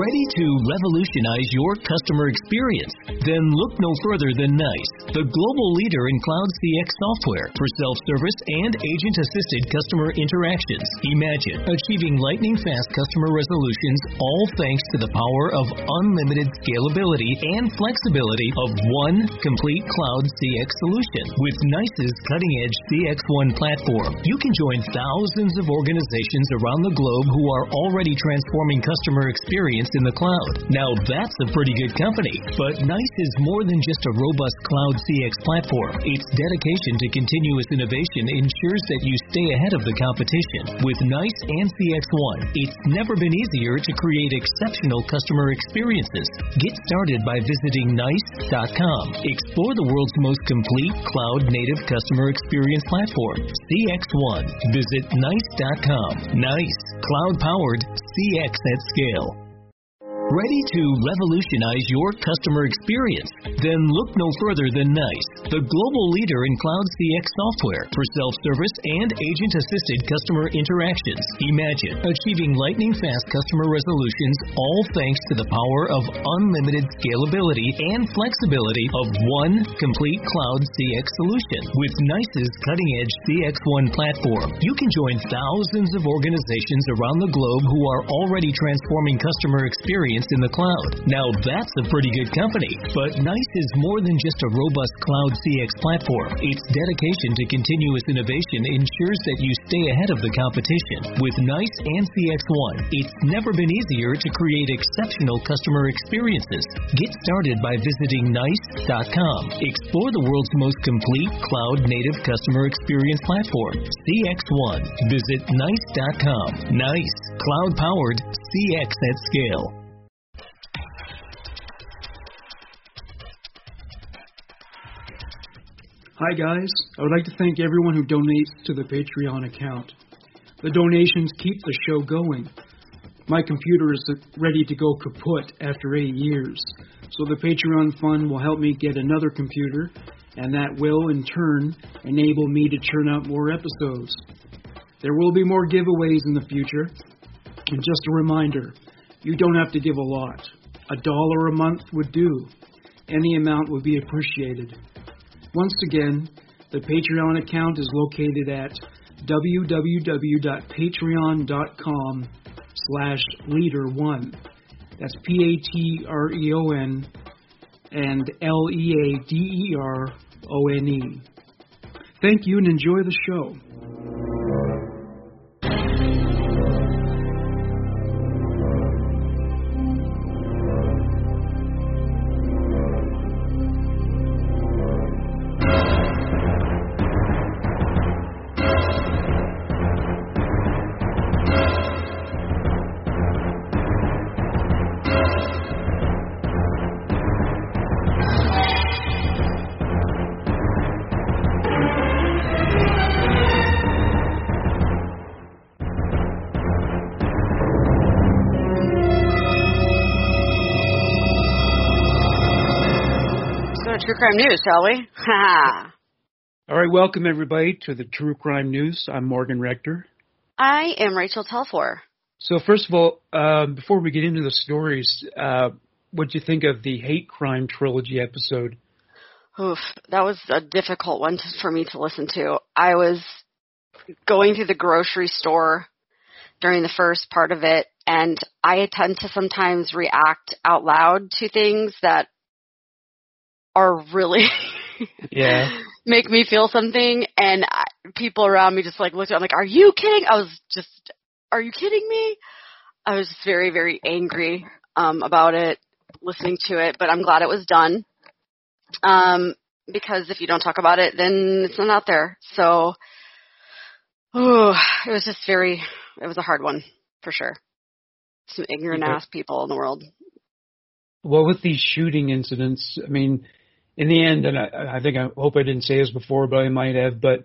Ready to revolutionize your customer experience? Then look no further than NICE, the global leader in cloud CX software for self-service and agent-assisted customer interactions. Imagine achieving lightning-fast customer resolutions all thanks to the power of unlimited scalability and flexibility of one complete cloud CX solution. With NICE's cutting-edge CX1 platform, you can join thousands of organizations around the globe who are already transforming customer experience in the cloud. Now that's a pretty good company. But NICE is more than just a robust cloud CX platform. Its dedication to continuous innovation ensures that you stay ahead of the competition. With NICE and CX1, it's never been easier to create exceptional customer experiences. Get started by visiting NICE.com. Explore the world's most complete cloud native customer experience platform, CX1. Visit NICE.com. NICE, cloud powered CX at scale. Ready to revolutionize your customer experience? Then look no further than NICE, the global leader in cloud CX software for self-service and agent-assisted customer interactions. Imagine achieving lightning-fast customer resolutions all thanks to the power of unlimited scalability and flexibility of one complete cloud CX solution. With NICE's cutting-edge CX1 platform, you can join thousands of organizations around the globe who are already transforming customer experience in the cloud. Now that's a pretty good company. But NICE is more than just a robust cloud CX platform. Its dedication to continuous innovation ensures that you stay ahead of the competition. With NICE and CX1, it's never been easier to create exceptional customer experiences. Get started by visiting NICE.com. Explore the world's most complete cloud native customer experience platform, CX1. Visit NICE.com. NICE, cloud powered CX at scale. Hi, guys. I would like to thank everyone who donates to the Patreon account. The donations keep the show going. My computer is ready to go kaput after eight years, so the Patreon fund will help me get another computer, and that will, in turn, enable me to churn out more episodes. There will be more giveaways in the future. And just a reminder you don't have to give a lot. A dollar a month would do. Any amount would be appreciated. Once again, the Patreon account is located at www.patreon.com slash leader1. That's P-A-T-R-E-O-N and L-E-A-D-E-R-O-N-E. Thank you and enjoy the show. Crime news, shall we? Ha! All right, welcome everybody to the True Crime News. I'm Morgan Rector. I am Rachel Telfor. So, first of all, uh, before we get into the stories, uh, what do you think of the hate crime trilogy episode? Oof, that was a difficult one to, for me to listen to. I was going through the grocery store during the first part of it, and I tend to sometimes react out loud to things that are really yeah. make me feel something. And I, people around me just like looked at me like are you kidding? I was just are you kidding me? I was just very very angry um about it listening to it but i'm glad it was done. Um because if you don't talk about it then it's not out there. So oh it was just very it was a hard one for sure. Some ignorant ass people in the world. Well with these shooting incidents? I mean in the end, and I, I think I hope I didn't say this before, but I might have, but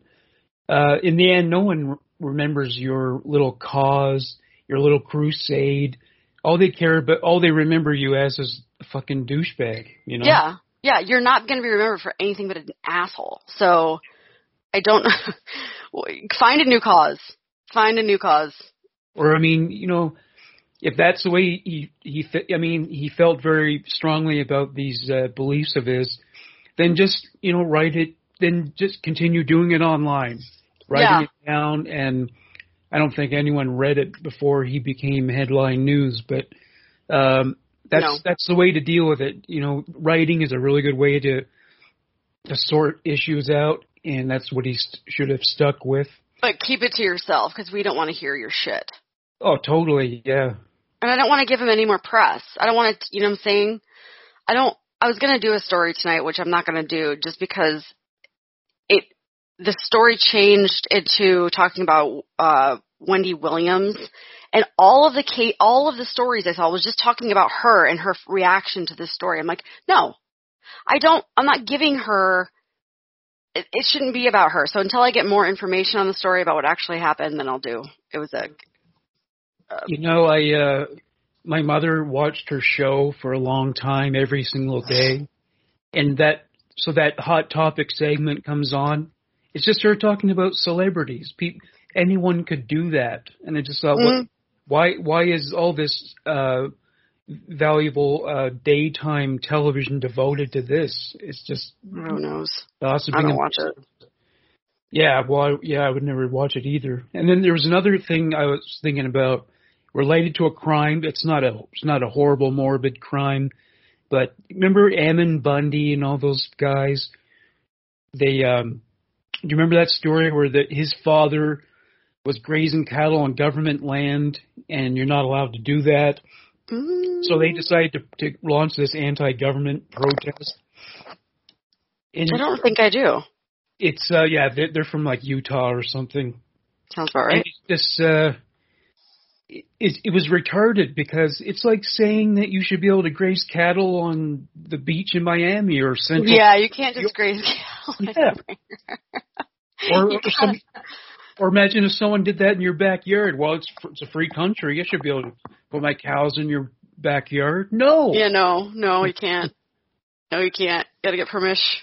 uh, in the end, no one remembers your little cause, your little crusade. All they care about, all they remember you as is a fucking douchebag, you know? Yeah, yeah. You're not going to be remembered for anything but an asshole. So I don't find a new cause. Find a new cause. Or I mean, you know, if that's the way he he I mean he felt very strongly about these uh, beliefs of his, then just you know write it. Then just continue doing it online, writing Yeah. it down. And I don't think anyone read it before he became headline news, but um, that's No. that's the way to deal with it. You know, writing is a really good way to to sort issues out, and that's what he st- should have stuck with. But keep it to yourself because we don't want to hear your shit. Oh, totally, yeah. And I don't want to give him any more press. I don't want to, you know what I'm saying? I don't, I was going to do a story tonight, which I'm not going to do just because it, the story changed into talking about, uh, Wendy Williams and all of the all of the stories I saw was just talking about her and her reaction to this story. I'm like, no, I don't, I'm not giving her, it, it shouldn't be about her. So until I get more information on the story about what actually happened, then I'll do. It was a, You know, I uh my mother watched her show for a long time every single day. And that so that hot topic segment comes on. It's just her talking about celebrities. Pe- anyone could do that. And I just thought what, Mhm. why why is all this uh valuable uh daytime television devoted to this? It's just who knows? gossiping. I don't watch it. Yeah, well, I, yeah, I would never watch it either. And then there was another thing I was thinking about related to a crime. It's not a it's not a horrible morbid crime, but remember Ammon Bundy and all those guys? They um, do you remember that story where that his father was grazing cattle on government land, and you're not allowed to do that. So they decided to, to launch this anti-government protest. And I don't think I do. it's uh yeah, they're, they're from like Utah or something. Sounds about And right. it's this uh it, it was retarded because it's like saying that you should be able to graze cattle on the beach in Miami or Central Yeah, you can't just graze cattle. Yeah. or, or, some, or imagine if someone did that in your backyard. Well, it's it's a free country. I should be able to put my cows in your backyard. No. Yeah, no, no, you can't. No, you can't. You gotta get permission.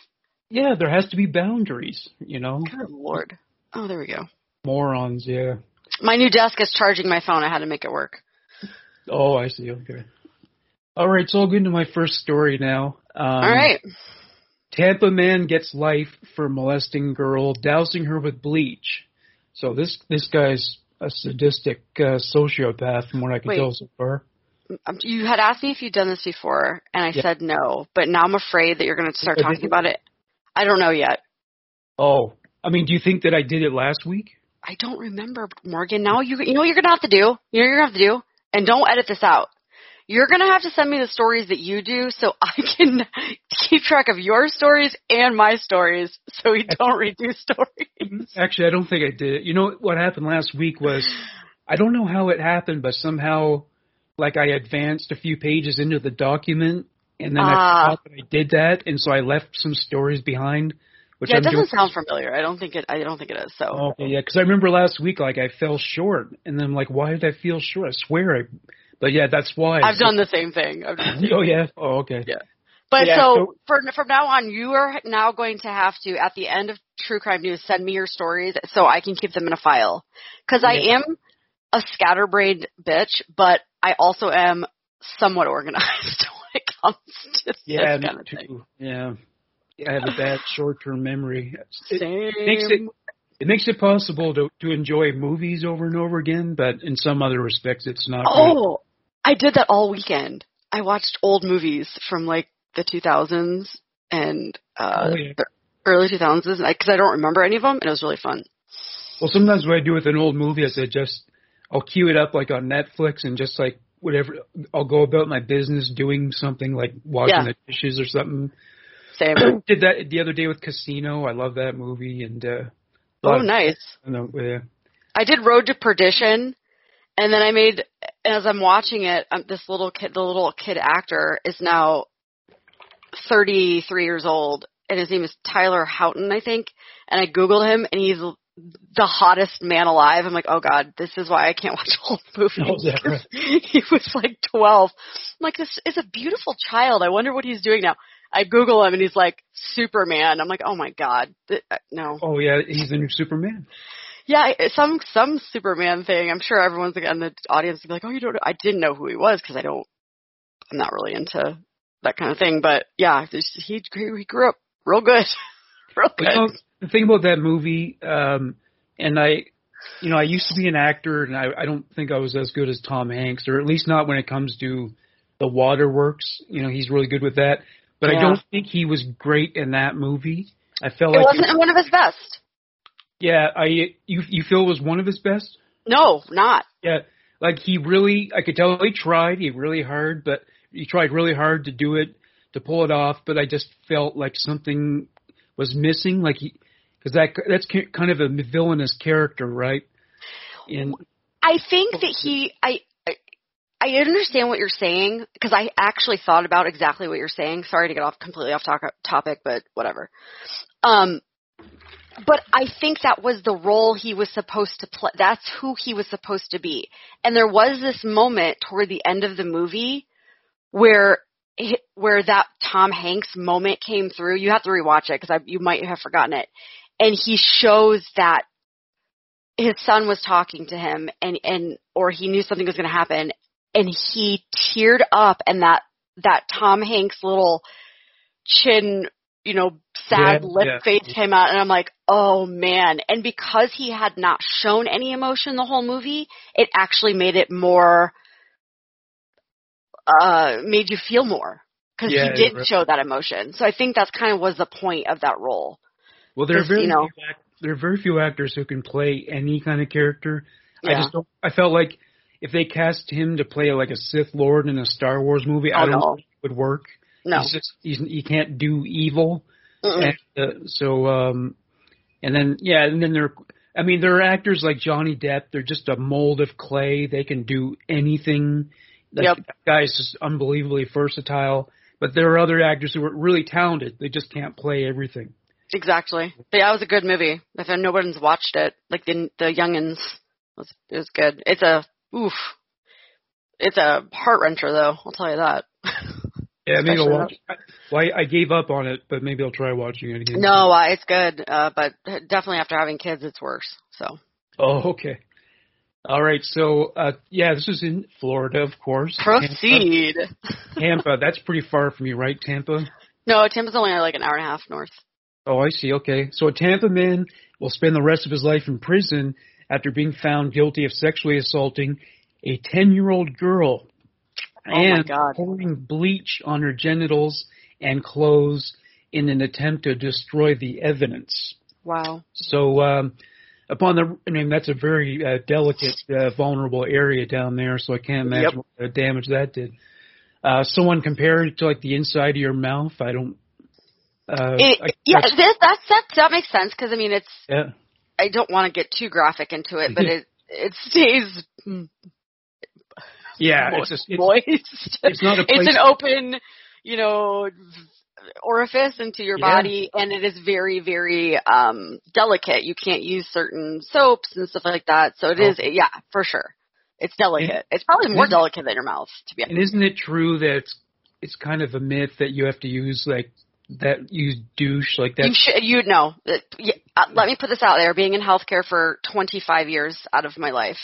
Yeah, there has to be boundaries. You know, Good lord. Oh, there we go. morons. Yeah. My new desk is charging my phone. I had to make it work. Oh, I see. Okay. All right, so I'll get into my first story now. Um, All right. Tampa man gets life for molesting girl, dousing her with bleach. So this this guy's a sadistic uh, sociopath, from what I can Wait. tell so far. Um, You had asked me if you'd done this before, and I Yeah. said no. But now I'm afraid that you're going to start talking about it. I don't know yet. Oh, I mean, do you think that I did it last week? I don't remember, Morgan. Now you you know what you're gonna have to do. You know what you're gonna have to do, and don't edit this out. You're gonna have to send me the stories that you do, so I can keep track of your stories and my stories, so we don't redo stories. Actually, I don't think I did. You know what happened last week was I don't know how it happened, but somehow like I advanced a few pages into the document and then Ah. I forgot that I did that and so I left some stories behind which yeah, it I'm doesn't doing sound familiar. I don't think it. I don't think it is. So Okay, yeah, because I remember last week, like I fell short, and then I'm like, why did I feel short? I swear, I, but yeah, that's why. I've done the same thing. I've done the same Oh yeah. Oh okay. Yeah. But Yeah, so, so- for, from now on, you are now going to have to, at the end of True Crime News, send me your stories so I can keep them in a file. Because I Yeah. am a scatterbrained bitch, but I also am somewhat organized when it comes to Yeah, this kind of thing. too. Yeah. Yeah, I have a bad short-term memory. It, Same. makes it it makes it possible to to enjoy movies over and over again, but in some other respects, it's not. good. Oh, I did that all weekend. I watched old movies from like the 2000s and uh, Oh, yeah. the early 2000s because I, don't remember any of them, and it was really fun. Well, sometimes what I do with an old movie is I just I'll queue it up like on Netflix and just like whatever I'll go about my business doing something like washing Yeah. the dishes or something. Same. Did that the other day with Casino. I love that movie and uh oh, of- nice. I know, yeah. I did Road to Perdition, and then I made as I'm watching it, um, this little kid, the little kid actor, is now 33 years old, and his name is Tyler Hoechlin, I think. And I googled him, and he's the hottest man alive. I'm like, oh god, this is why I can't watch old movies. Oh, that 'cause He was like 12. I'm like, this is a beautiful child. I wonder what he's doing now. I Google him, and he's like Superman. I'm like, oh my god, Th- uh, no. Oh yeah, he's the new Superman. Yeah, some some Superman thing. I'm sure everyone's in the audience will be like, "Oh, you don't? Know. I didn't know who he was because I don't. I'm not really into that kind of thing." But yeah, he he grew up real good, real good. You know, the thing about that movie, um, and I, you know, I used to be an actor, and I, I don't think I was as good as Tom Hanks, or at least not when it comes to the waterworks. You know, he's really good with that. But yeah. I don't think he was great in that movie. I felt like. it like wasn't one of his best. Yeah, I you you feel it was one of his best? No, not. Yeah, like he really, I could tell he tried. He really hard, but he tried really hard to do it to pull it off. But I just felt like something was missing. Like he, because that that's kind of a villainous character, right? And I think that he, I I understand what you're saying because I actually thought about exactly what you're saying. Sorry to get off completely off topic, but whatever. Um, but I think that was the role he was supposed to play. That's who he was supposed to be. And there was this moment toward the end of the movie where where that Tom Hanks moment came through. You have to rewatch it because you might have forgotten it. And he shows that his son was talking to him and and or he knew something was going to happen and he teared up and that that Tom Hanks little chin, you know, sad yeah, lip yeah. face came out and I'm like, "Oh man." And because he had not shown any emotion the whole movie, it actually made it more uh made you feel more because yeah, he did right. show that emotion. So I think that's kind of was the point of that role. Well, there are very you know, few act- there are very few actors who can play any kind of character. I just don't. I felt like if they cast him to play like a Sith Lord in a Star Wars movie, oh, I don't no. think it would work. No, he's just he's he can't do evil, Mm-mm. and uh, so um, and then yeah, and then there. I mean, there are actors like Johnny Depp. They're just a mold of clay. They can do anything. Like, Yep. That guy's just unbelievably versatile. But there are other actors who are really talented. They just can't play everything. Exactly. But yeah, it was a good movie. If nobody's watched it, like the the youngins, it was, it was good. It's a oof. It's a heart wrencher, though. I'll tell you that. Yeah, maybe I'll watch. Well, I, I gave up on it, but maybe I'll try watching it again. No, uh, it's good, uh, but definitely after having kids, it's worse. So Oh, okay. All right. So, uh, yeah, this is in Florida, of course. proceed. Tampa. Tampa. That's pretty far from you, right, Tampa? No, Tampa's only like an hour and a half north. Oh, I see. Okay. So a Tampa man will spend the rest of his life in prison after being found guilty of sexually assaulting a 10 year old girl Oh and pouring bleach on her genitals and clothes in an attempt to destroy the evidence. Wow. So, um, upon the, I mean, that's a very uh, delicate, uh, vulnerable area down there, so I can't imagine Yep. what the damage that did. Uh, someone compared it to like the inside of your mouth. I don't. Uh, It, I, yeah, that that that that makes sense because I mean it's. yeah. I don't want to get too graphic into it, but it it stays Yeah, it's just it's, moist. it's not a place. it's an open, you know, orifice into your Yeah. body, and it is very, very um delicate. You can't use certain soaps and stuff like that. So it Oh. is, yeah, for sure. It's delicate. it's probably more delicate than your mouth, to be honest. and isn't it true that it's it's kind of a myth that you have to use like that use douche like that? You should, you know. uh, yeah, uh, Let me put this out there. Being in healthcare for 25 years out of my life,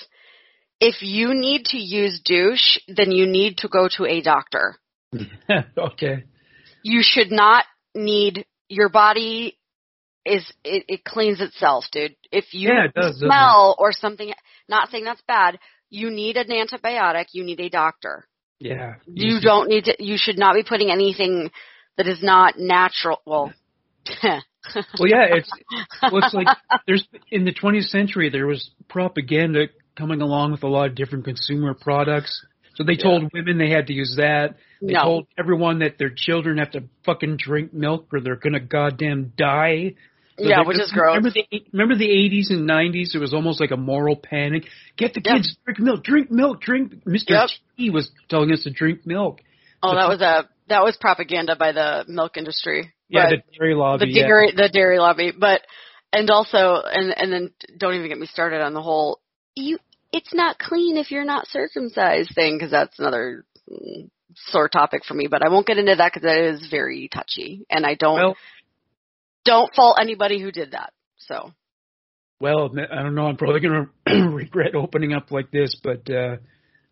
if you need to use douche, then you need to go to a doctor. okay. you should not need your body is it, it cleans itself, dude. If you Yeah, does, smell or something, not saying that's bad, you need an antibiotic. You need a doctor. Yeah. You don't need to. You should not be putting anything that is not natural. Well, Well, yeah, it's well, it's like there's in the 20th century there was propaganda coming along with a lot of different consumer products. So they told women they had to use that. They No. told everyone that their children have to fucking drink milk or they're gonna goddamn die. So yeah, which is gross. Remember the remember the 80s and 90s? It was almost like a moral panic. Get the kids to drink milk, drink milk, drink. Mr. Yep. T was telling us to drink milk. Oh, that was a that was propaganda by the milk industry. Yeah, the dairy lobby. the yeah. dairy the dairy lobby but and also and and then don't even get me started on the whole you it's not clean if you're not circumcised thing because that's another sore topic for me but i won't get into that because that is very touchy and i don't Well, don't fault anybody who did that so Well, I don't know. I'm probably going to regret opening up like this, but uh,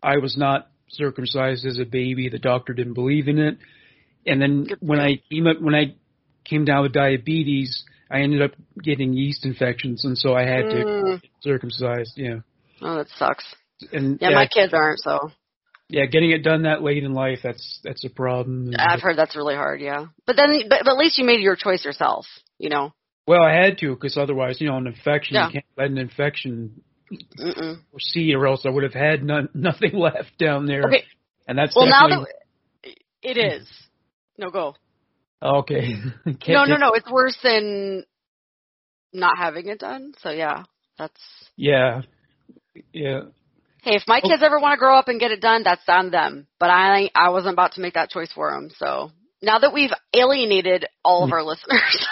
I was not circumcised as a baby. The doctor didn't believe in it, and then when I came up, when I came down with diabetes, I ended up getting yeast infections, and so I had mm. to get circumcised. Yeah. Oh, that sucks. And yeah, my kids aren't so. Yeah, getting it done that late in life, that's that's a problem. I've heard that's really hard. Yeah, but then, but, but at least you made your choice yourself. You know. Well, I had to because otherwise, you know, an infection, yeah. you can't let an infection Mm-mm. proceed, or else I would have had none, nothing left down there. Okay. And that's well now that it is. No, go. Okay. no, no, no. It's worse than not having it done. So yeah, that's. Yeah. Yeah. Hey, if my oh. kids ever want to grow up and get it done, that's on them. But I, I wasn't about to make that choice for them. So now that we've alienated all of mm. our listeners.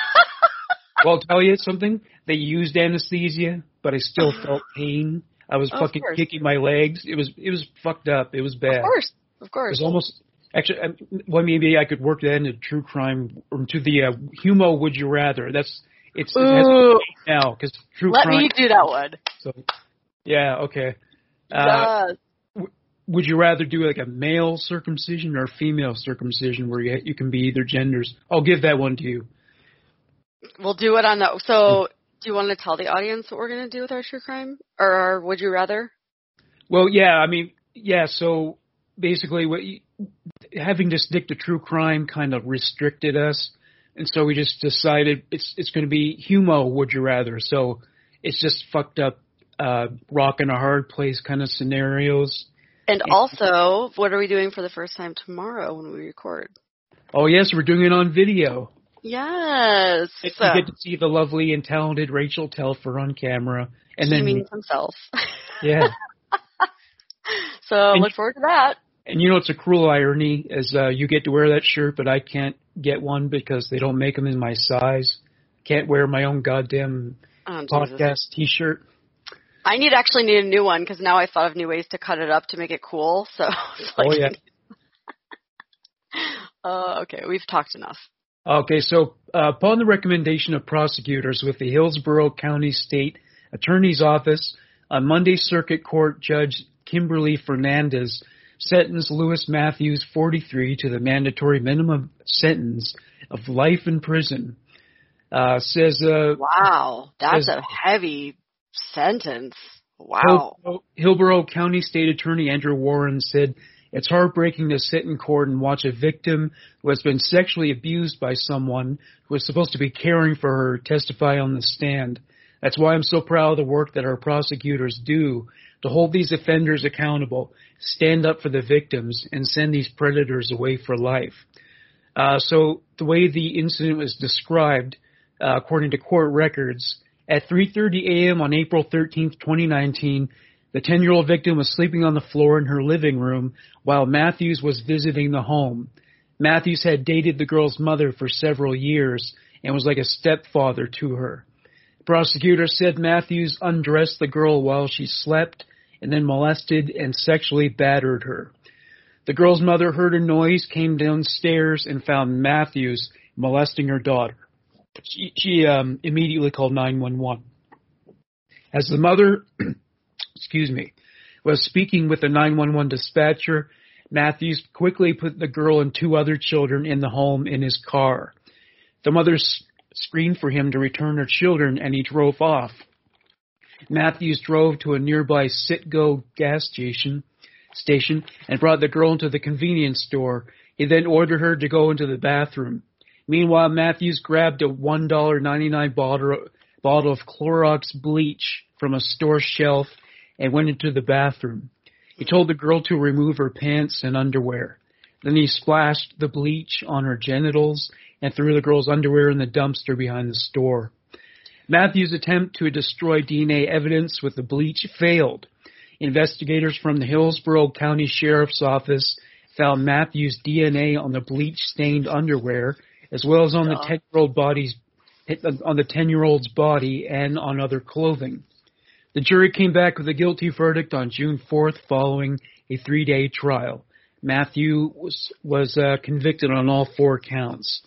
well, I'll tell you something. They used anesthesia, but I still felt pain. I was Oh, fucking kicking my legs. It was it was fucked up. It was bad. Of course, of It course. was almost actually. Well, maybe I could work that into true crime or to the uh, humo. Would you rather? That's it's it now because true let crime. me do that one. So, yeah, okay. Uh, Yes. would you rather do like a male circumcision or a female circumcision where you you can be either genders? I'll give that one to you. We'll do it on the. So, do you want to tell the audience what we're going to do with our true crime, or our would you rather? Well, yeah, I mean, yeah. So basically, what you, having to stick to true crime kind of restricted us, and so we just decided it's it's going to be humo. Would you rather? So it's just fucked up, uh, rock and a hard place kind of scenarios. And also, what are we doing for the first time tomorrow when we record? Oh yes, we're doing it on video. Yes. You get to see the lovely and talented Rachel Telfer on camera, and he then means himself. yeah. so And- look forward to that. And you know it's a cruel irony is uh, you get to wear that shirt, but I can't get one because they don't make them in my size. Can't wear my own goddamn Oh, Jesus. podcast T-shirt. I need actually need a new one because now I thought of new ways to cut it up to make it cool. So, it's like, Oh yeah. Uh, okay, we've talked enough. Okay, so uh, upon the recommendation of prosecutors with the Hillsborough County State Attorney's Office, on Monday Circuit Court Judge Kimberly Fernandez sentenced Lewis Matthews, 43, to the mandatory minimum sentence of life in prison. Uh, says uh, Wow, that's Says- a heavy sentence. Wow. Hillsborough, Hillsborough County State Attorney Andrew Warren said it's heartbreaking to sit in court and watch a victim who has been sexually abused by someone who is supposed to be caring for her testify on the stand. That's why I'm so proud of the work that our prosecutors do to hold these offenders accountable, stand up for the victims, and send these predators away for life. Uh, so the way the incident was described, uh, according to court records, at 3:30 a.m. on April 13th, 2019, the 10-year-old victim was sleeping on the floor in her living room while Matthews was visiting the home. Matthews had dated the girl's mother for several years and was like a stepfather to her. Prosecutor said Matthews undressed the girl while she slept and then molested and sexually battered her. The girl's mother heard a noise, came downstairs, and found Matthews molesting her daughter. She, she um, immediately called 911. As the mother, excuse me, was speaking with the 911 dispatcher, Matthews quickly put the girl and two other children in the home in his car. The mother screamed for him to return her children, and he drove off. Matthews drove to a nearby Citgo gas station station and brought the girl into the convenience store. He then ordered her to go into the bathroom. Meanwhile, Matthews grabbed a $1.99 bottle, bottle of Clorox bleach from a store shelf and went into the bathroom. He told the girl to remove her pants and underwear. Then he splashed the bleach on her genitals and threw the girl's underwear in the dumpster behind the store. Matthews' attempt to destroy DNA evidence with the bleach failed. Investigators from the Hillsborough County Sheriff's Office found Matthews' DNA on the bleach-stained underwear, as well as on the uh-huh. ten-year-old body's on the ten-year-old's body and on other clothing. The jury came back with a guilty verdict on June 4th, following a three-day trial. Matthew was was uh, convicted on all four counts.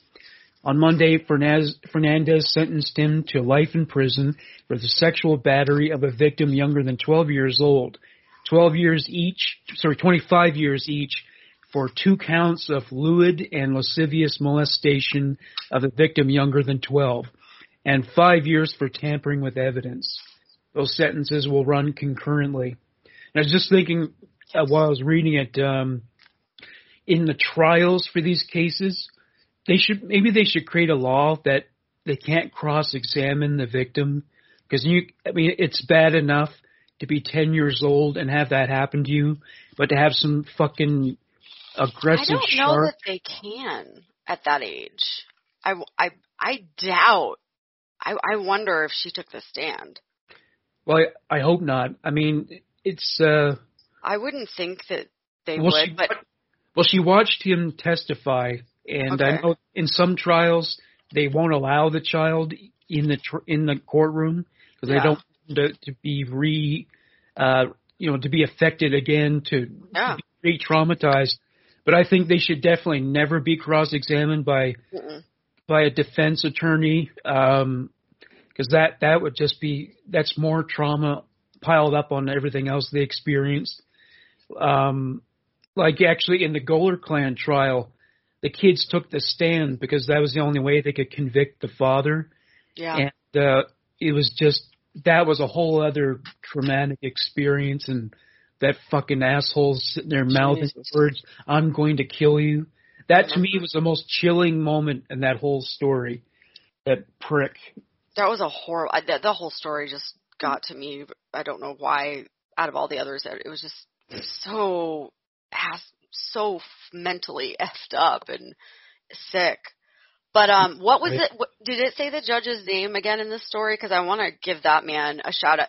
On Monday, Fernandez sentenced him to life in prison for the sexual battery of a victim younger than 12 years old. 12 years each, sorry, 25 years each for two counts of lewd and lascivious molestation of a victim younger than 12, and five years for tampering with evidence. Those sentences will run concurrently. And I was just thinking uh, while I was reading it, um, in the trials for these cases, they should maybe they should create a law that they can't cross-examine the victim because you, I mean, it's bad enough to be 10 years old and have that happen to you, but to have some fucking aggressive I don't know that they can at that age. I, I, I doubt. I, I wonder if she took the stand. Well, I, I hope not. I mean, it's. uh I wouldn't think that they well, would, she, but well, she watched him testify, and I know in some trials they won't allow the child in the tr- in the courtroom because Yeah. they don't want to, to be re, uh, you know, to be affected again to yeah. be re-traumatized. But I think they should definitely never be cross-examined by Mm-mm. by a defense attorney, because that that would just be that's more trauma piled up on everything else they experienced. Um, like actually in the Goler clan trial, the kids took the stand because that was the only way they could convict the father, Yeah. and uh, it was just that was a whole other traumatic experience and. That fucking asshole sitting there mouthing the Jesus. words, "I'm going to kill you." That to me was the most chilling moment in that whole story. That prick. That was a horrible. I, the, the whole story just got to me. I don't know why. Out of all the others, it was just so ass, so f- mentally effed up and sick. But um, what was it? What, did it say the judge's name again in this story? Because I want to give that man a shout out.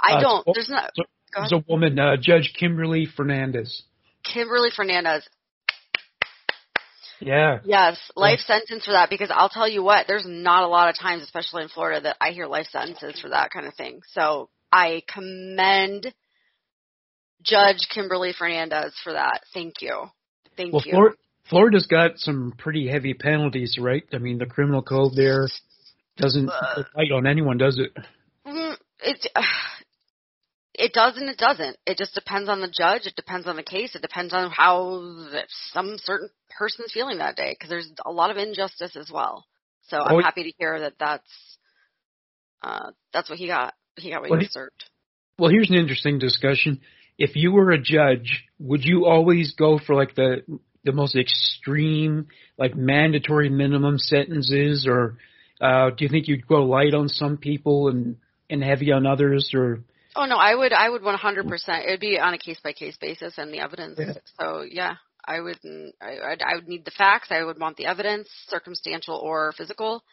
I Uh, don't. There's not. so- Go ahead. There's a woman, uh, Judge Kimberly Fernandez. Kimberly Fernandez. Yeah. Yes, life sentence for that because I'll tell you what, there's not a lot of times, especially in Florida, that I hear life sentences for that kind of thing. So I commend Judge Kimberly Fernandez for that. Thank you. Thank Well, you. Flor- Florida's got some pretty heavy penalties, right? I mean, the criminal code there doesn't Uh, light on anyone, does it? Mm, it it does and it doesn't. It just depends on the judge. It depends on the case. It depends on how some certain person's feeling that day because there's a lot of injustice as well. So I'm Oh, happy to hear that that's uh, that's what he got. He got what Well, he he- deserved. Well, here's an interesting discussion. If you were a judge, would you always go for like the the most extreme, like mandatory minimum sentences, or uh, do you think you'd go light on some people and and heavy on others, or Oh no, I would I would 100%. It would be on a case by case basis and the evidence. Yeah. So yeah, I would I I'd, I would need the facts. I would want the evidence, circumstantial or physical,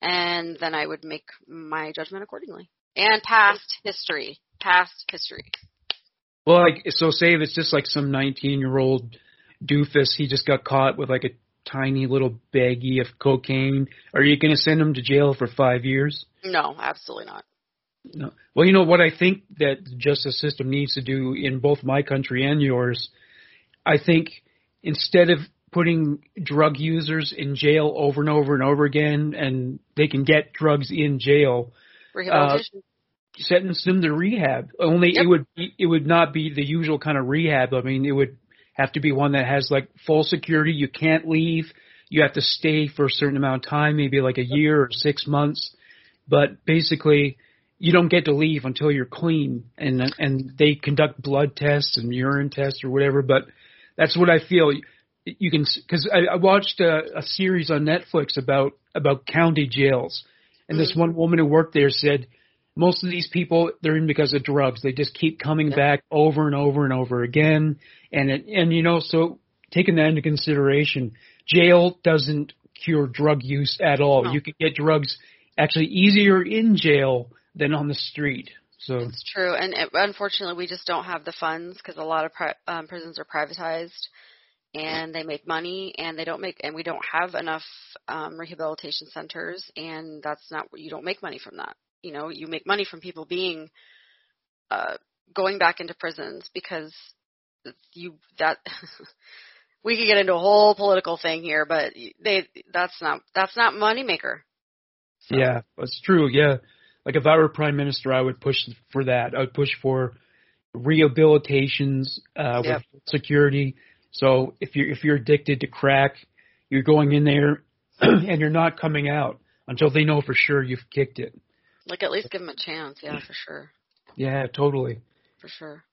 and then I would make my judgment accordingly. And past history, past history. Well, like so, say if it's just like some 19 year old doofus, he just got caught with like a tiny little baggie of cocaine. Are you going to send him to jail for five years? No, absolutely not. No. Well, you know what I think that the justice system needs to do in both my country and yours. I think instead of putting drug users in jail over and over and over again, and they can get drugs in jail, Rehabilitation. Uh, sentence them to rehab. Only Yep. it would be, it would not be the usual kind of rehab. I mean, it would have to be one that has like full security. You can't leave. You have to stay for a certain amount of time, maybe like a year or six months. But basically, you don't get to leave until you're clean, and and they conduct blood tests and urine tests or whatever. But that's what I feel. You can because I, I watched a, a series on Netflix about about county jails, and this Mhm. one woman who worked there said most of these people they're in because of drugs. They just keep coming Yeah. back over and over and over again, and it, and you know so taking that into consideration, jail doesn't cure drug use at all. No. You can get drugs actually easier in jail than on the street. So It's true, and it, unfortunately, we just don't have the funds because a lot of pri- um, prisons are privatized, and they make money, and they don't make, and we don't have enough um, rehabilitation centers, and that's not you don't make money from that. You know, you make money from people being uh, going back into prisons because you that we could get into a whole political thing here, but they that's not that's not moneymaker. So. Yeah, it's true. Yeah, like if I were prime minister, I would push for that. I would push for rehabilitations uh, yep. with security. So if you're if you're addicted to crack, you're going in there and you're not coming out until they know for sure you've kicked it. Like at least give them a chance. Yeah, for sure. Yeah, totally. For sure.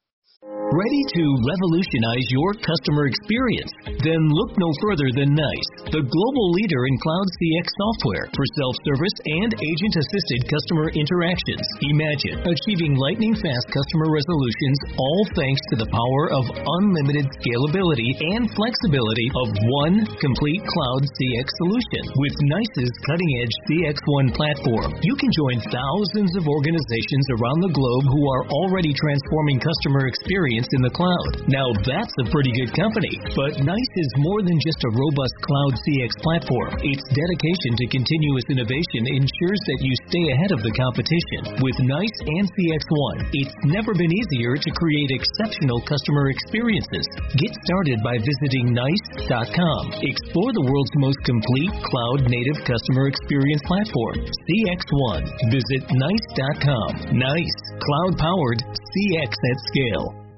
Ready to revolutionize your customer experience? Then look no further than NICE, the global leader in cloud CX software for self-service and agent-assisted customer interactions. Imagine achieving lightning-fast customer resolutions all thanks to the power of unlimited scalability and flexibility of one complete cloud CX solution. With NICE's cutting-edge CX1 platform, you can join thousands of organizations around the globe who are already transforming customer experience experience in the cloud. Now that's a pretty good company. But NICE is more than just a robust cloud CX platform. Its dedication to continuous innovation ensures that you stay ahead of the competition. With NICE and CX1, it's never been easier to create exceptional customer experiences. Get started by visiting NICE.com. Explore the world's most complete cloud native customer experience platform, CX1. Visit NICE.com. NICE, cloud powered CX at scale.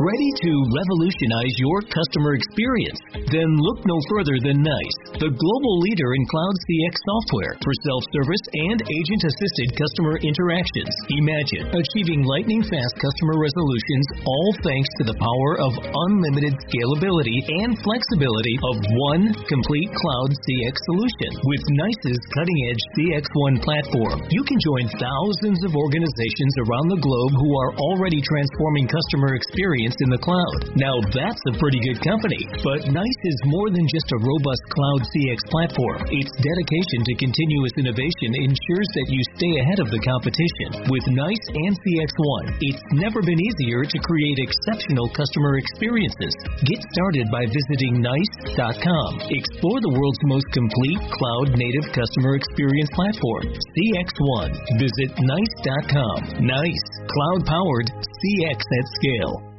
Ready to revolutionize your customer experience? Then look no further than NICE, the global leader in cloud CX software for self-service and agent-assisted customer interactions. Imagine achieving lightning-fast customer resolutions all thanks to the power of unlimited scalability and flexibility of one complete cloud CX solution. With NICE's cutting-edge CX1 platform, you can join thousands of organizations around the globe who are already transforming customer experience in the cloud. Now that's a pretty good company. But NICE is more than just a robust cloud CX platform. Its dedication to continuous innovation ensures that you stay ahead of the competition. With NICE and CX1, it's never been easier to create exceptional customer experiences. Get started by visiting NICE.com. Explore the world's most complete cloud native customer experience platform, CX1. Visit NICE.com. NICE, cloud powered, CX at scale.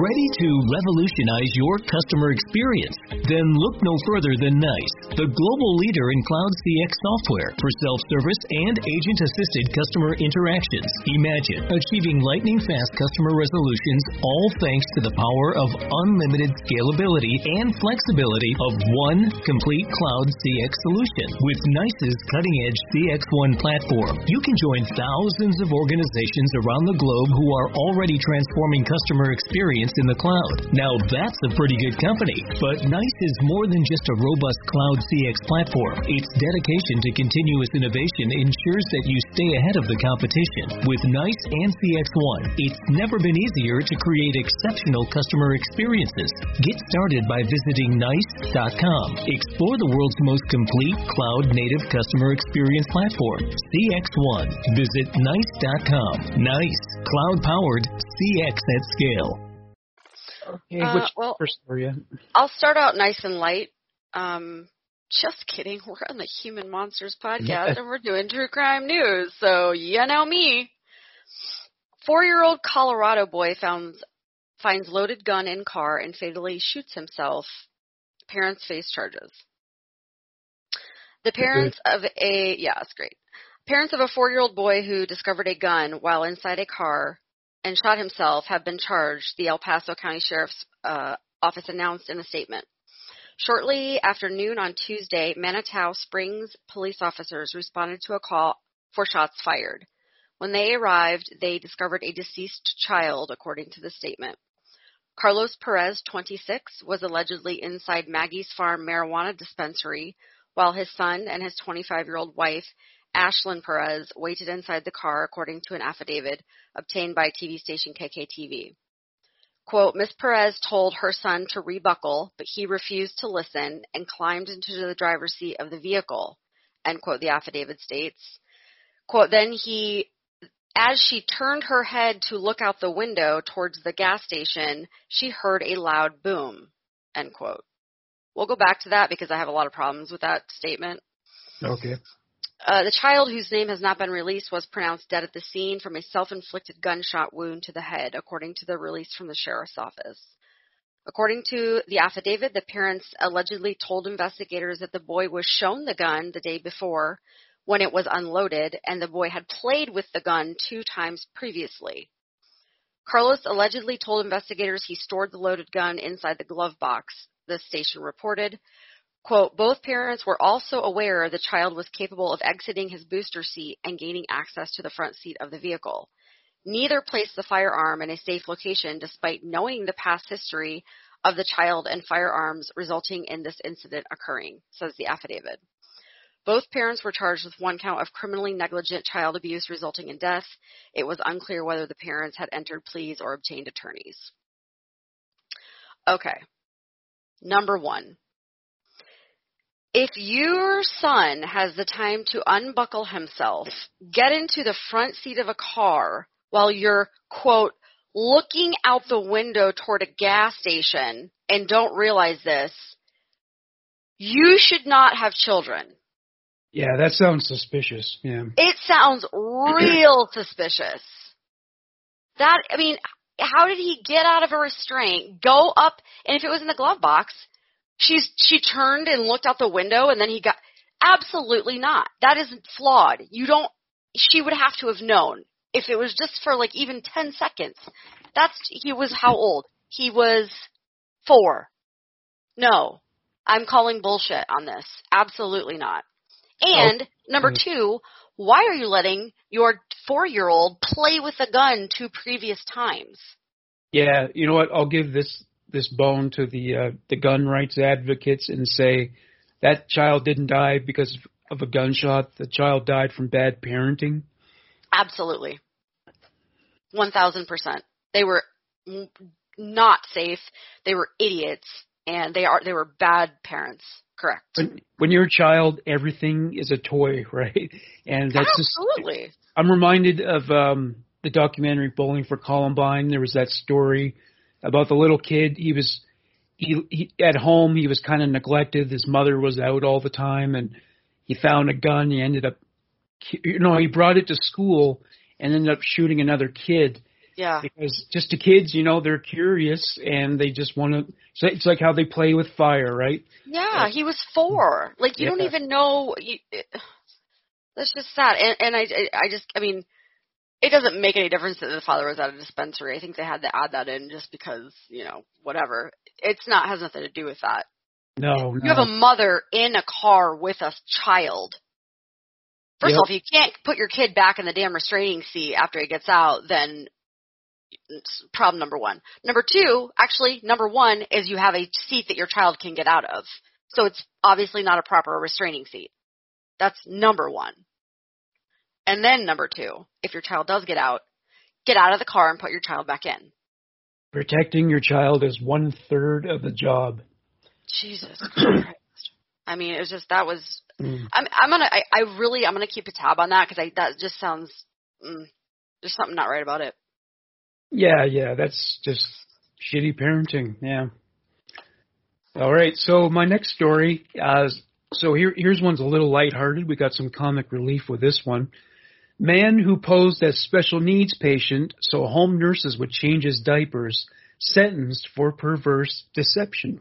Ready to revolutionize your customer experience? Then look no further than NICE, the global leader in cloud CX software for self-service and agent-assisted customer interactions. Imagine achieving lightning-fast customer resolutions all thanks to the power of unlimited scalability and flexibility of one complete cloud CX solution. With NICE's cutting-edge CX1 platform, you can join thousands of organizations around the globe who are already transforming customer experience in the cloud. Now that's a pretty good company. But NICE is more than just a robust cloud CX platform. Its dedication to continuous innovation ensures that you stay ahead of the competition. With NICE and CX1, it's never been easier to create exceptional customer experiences. Get started by visiting NICE.com. Explore the world's most complete cloud native customer experience platform, CX1. Visit NICE.com. NICE, cloud powered, CX at scale. Okay, uh, which well, first for you? I'll start out nice and light. Um, just kidding. We're on the Human Monsters podcast and we're doing true crime news. So you know me. Four-year-old Colorado boy finds finds loaded gun in car and fatally shoots himself. Parents face charges. The parents of a yeah, it's great. Parents of a four-year-old boy who discovered a gun while inside a car and shot himself have been charged, the El Paso County Sheriff's uh, Office announced in a statement. Shortly after noon on Tuesday, Manitou Springs police officers responded to a call for shots fired. When they arrived, they discovered a deceased child, according to the statement. Carlos Perez, 26, was allegedly inside Maggie's Farm marijuana dispensary while his son and his 25 year old wife Ashlyn Perez waited inside the car, according to an affidavit obtained by TV station KKTV. Quote, Ms. Perez told her son to rebuckle, but he refused to listen and climbed into the driver's seat of the vehicle, end quote, the affidavit states. Quote, then he, as she turned her head to look out the window towards the gas station, she heard a loud boom, end quote. We'll go back to that because I have a lot of problems with that statement. Okay. Uh, the child, whose name has not been released, was pronounced dead at the scene from a self-inflicted gunshot wound to the head, according to the release from the sheriff's office. According to the affidavit, the parents allegedly told investigators that the boy was shown the gun the day before when it was unloaded and the boy had played with the gun two times previously. Carlos allegedly told investigators he stored the loaded gun inside the glove box, the station reported. Quote, both parents were also aware the child was capable of exiting his booster seat and gaining access to the front seat of the vehicle. Neither placed the firearm in a safe location despite knowing the past history of the child and firearms resulting in this incident occurring, says the affidavit. Both parents were charged with one count of criminally negligent child abuse resulting in death. It was unclear whether the parents had entered pleas or obtained attorneys. Okay. Number one. If your son has the time to unbuckle himself, get into the front seat of a car while you're, quote, looking out the window toward a gas station and don't realize this, you should not have children. Yeah, that sounds suspicious. Yeah. It sounds real suspicious. That, I mean, how did he get out of a restraint, go up, and if it was in the glove box, she's, she turned and looked out the window and then he got, absolutely not. That is flawed. You don't, she would have to have known if it was just for like even 10 seconds. That's, he was how old? He was four. No. I'm calling bullshit on this. Absolutely not. And oh. number mm. two, why are you letting your four year old play with a gun two previous times? Yeah, you know what? I'll give this this bone to the uh, the gun rights advocates and say that child didn't die because of a gunshot. The child died from bad parenting. Absolutely. 1000%. They were not safe. They were idiots and they are they were bad parents. Correct. When, when you're a child, everything is a toy, right? And that's Absolutely. Just, I'm reminded of um the documentary Bowling for Columbine. There was that story about the little kid. He was he, he at home. He was kind of neglected. His mother was out all the time, and he found a gun. He ended up, you know, he brought it to school and ended up shooting another kid. Yeah. Because just to kids, you know, they're curious and they just want to. So it's like how they play with fire, right? Yeah, he was four. Like you yeah. don't even know. You, eh, that's just sad. And, and I, I just, I mean, it doesn't make any difference that the father was at a dispensary. I think they had to add that in just because, you know, whatever. It's not has nothing to do with that. No, you no. have a mother in a car with a child. First yep. of all, if you can't put your kid back in the damn restraining seat after he gets out, then problem number one. Number two, actually, number one is you have a seat that your child can get out of. So it's obviously not a proper restraining seat. That's number one. And then number two, if your child does get out, get out of the car and put your child back in. Protecting your child is one third of the job. Jesus Christ. I mean, it was just that was. Mm. I'm I'm gonna I, I really I'm gonna keep a tab on that because I that just sounds mm, there's something not right about it. Yeah, yeah, that's just shitty parenting. Yeah. All right, so my next story. Uh, so here here's one's a little lighthearted. We got some comic relief with this one. Man who posed as special needs patient so home nurses would change his diapers, sentenced for perverse deception.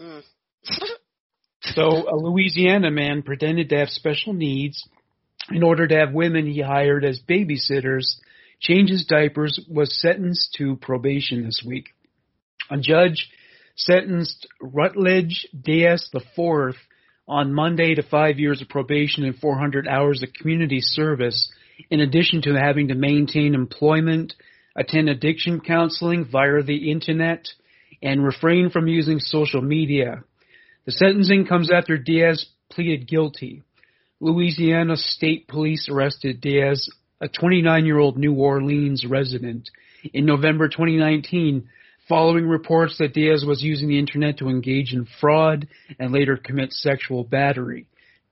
Mm. so a Louisiana man pretended to have special needs in order to have women he hired as babysitters change his diapers was sentenced to probation this week. A judge sentenced Rutledge Diaz IV on Monday to five years of probation and 400 hours of community service in addition to having to maintain employment, attend addiction counseling via the internet, and refrain from using social media. The sentencing comes after Diaz pleaded guilty. Louisiana State Police arrested Diaz, a 29 year old New Orleans resident, in November 2019 following reports that Diaz was using the internet to engage in fraud and later commit sexual battery.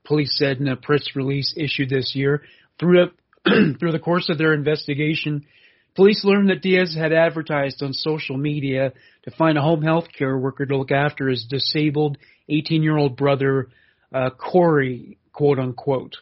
Police said in a press release issued this year. Through through the course of their investigation, police learned that Diaz had advertised on social media to find a home health care worker to look after his disabled 18 year old brother, uh, Corey, quote unquote.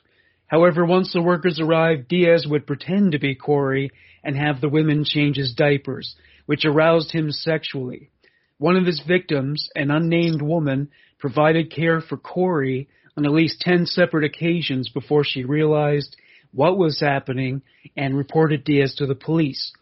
However, once the workers arrived, Diaz would pretend to be Corey and have the women change his diapers, which aroused him sexually. One of his victims, an unnamed woman, provided care for Corey on at least 10 separate occasions before she realized what was happening and reported Diaz to the police.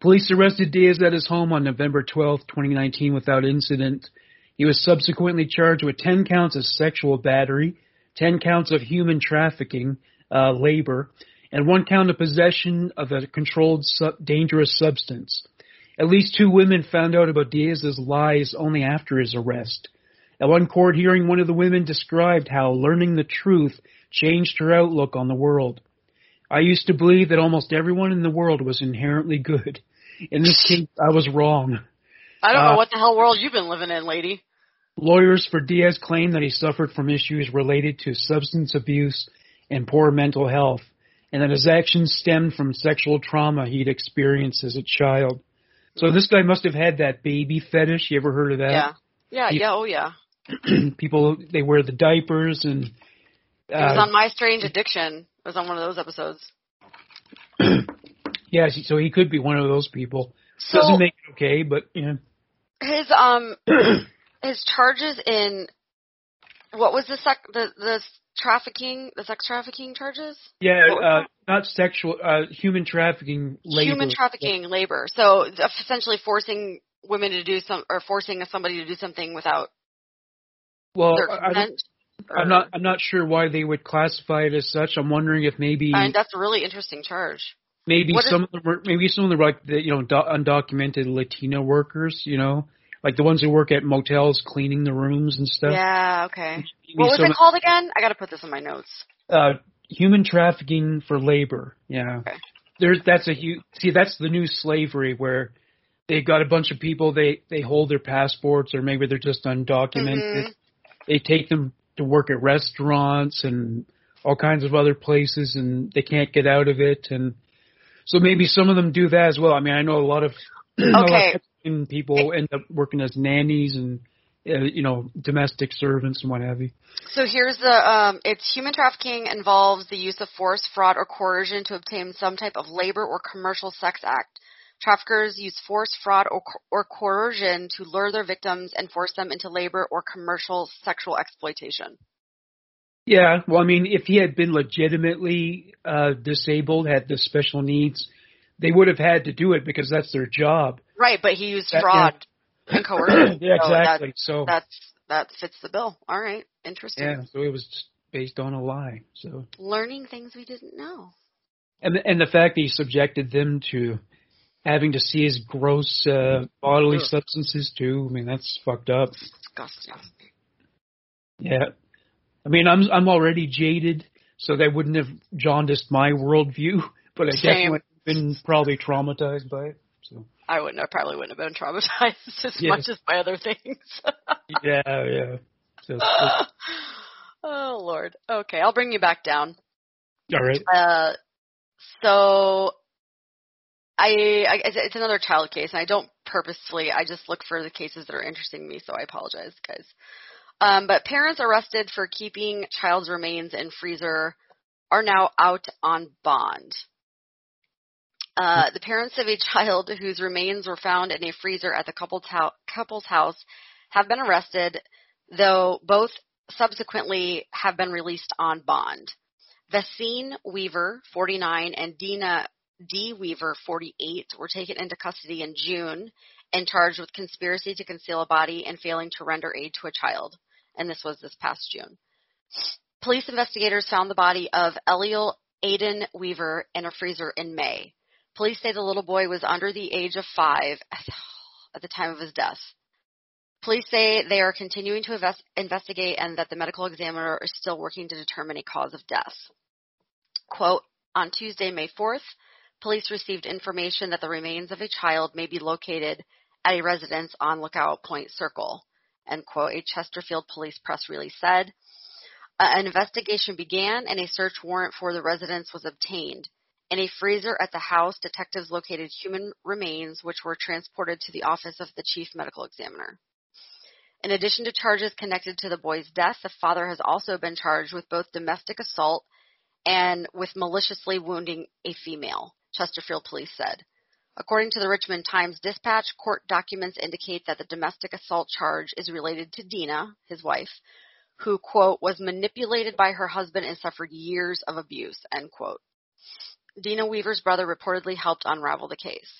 Police arrested Diaz at his home on November 12, 2019 without incident. He was subsequently charged with 10 counts of sexual battery, 10 counts of human trafficking, uh, labor, and one count of possession of a controlled dangerous substance. At least two women found out about Diaz's lies only after his arrest. At one court hearing, one of the women described how learning the truth changed her outlook on the world. I used to believe that almost everyone in the world was inherently good. In this case, I was wrong. I don't Uh, know what the hell world you've been living in, lady. Lawyers for Diaz claim that he suffered from issues related to substance abuse and poor mental health, and that his actions stemmed from sexual trauma he'd experienced as a child. So this guy must have had that baby fetish. You ever heard of that? Yeah. Yeah, he- yeah, oh yeah. People they wear the diapers and It was uh, on My Strange Addiction. It was on one of those episodes. yeah, so he could be one of those people. So Doesn't make it okay, but yeah. his um his charges in what was the sec the the trafficking the sex trafficking charges? Yeah, uh, not sexual, uh, human trafficking, labor. Human trafficking, labor. So essentially forcing women to do some or forcing somebody to do something without Well, their consent. I'm not. I'm not sure why they would classify it as such. I'm wondering if maybe And that's a really interesting charge. maybe what is- some of them were maybe some of them were like the you know do, undocumented Latino workers. You know, like the ones who work at motels cleaning the rooms and stuff. Yeah. Okay. Maybe What was some- it called again? I got to put this in my notes. Uh, human trafficking for labor. Yeah. Okay. There's that's a huge. See, that's the new slavery where they've got a bunch of people. They they hold their passports or maybe they're just undocumented. Mhm. They take them to work at restaurants and all kinds of other places, and they can't get out of it. And so maybe some of them do that as well. I mean, I know a lot of, a lot of Okay. People end up working as nannies and uh, you know domestic servants and what have you. So here's the um, it's human trafficking involves the use of force, fraud, or coercion to obtain some type of labor or commercial sex act. Traffickers use force, fraud, or, or coercion to lure their victims and force them into labor or commercial sexual exploitation. Yeah, well, I mean, if he had been legitimately uh, disabled, had the special needs, they would have had to do it because that's their job. Right, but he used That- fraud and coercion. yeah, So that- exactly. so that's that fits the bill. All right, interesting. yeah, so it was based on a lie. So Learning things we didn't know. and and the fact that he subjected them to having to see his gross uh, bodily Ugh. substances too. I mean, that's fucked up. Disgusting. Yeah, I mean, I'm I'm already jaded, so that wouldn't have jaundiced my worldview, but I Same. definitely been probably traumatized by it. So I wouldn't. I probably wouldn't have been traumatized as Yeah. much as by other things. yeah, yeah. So, oh Lord. Okay, I'll bring you back down. all right. Uh, so I, I it's another child case, and I don't purposefully. I just look for the cases that are interesting to me. So I apologize, guys. Um, but parents arrested for keeping child's remains in freezer are now out on bond. Uh, the parents of a child whose remains were found in a freezer at the couple's, hou- couple's house have been arrested, though both subsequently have been released on bond. Cassine Weaver, 49, and Dina D. Weaver, 48, were taken into custody in June and charged with conspiracy to conceal a body and failing to render aid to a child. And this was this past June. Police investigators found the body of Eliel Aiden Weaver in a freezer in May. Police say the little boy was under the age of five at the time of his death. Police say they are continuing to invest- investigate and that the medical examiner is still working to determine a cause of death. Quote, on Tuesday, May 4th, police received information that the remains of a child may be located at a residence on Lookout Point Circle. End quote, a Chesterfield police press release said. An investigation began and a search warrant for the residence was obtained. In a freezer at the house, detectives located human remains which were transported to the office of the chief medical examiner. In addition to charges connected to the boy's death, the father has also been charged with both domestic assault and with maliciously wounding a female, Chesterfield police said. According to the Richmond Times Dispatch, court documents indicate that the domestic assault charge is related to Dina, his wife, who, quote, was manipulated by her husband and suffered years of abuse, end quote. Dina Weaver's brother reportedly helped unravel the case.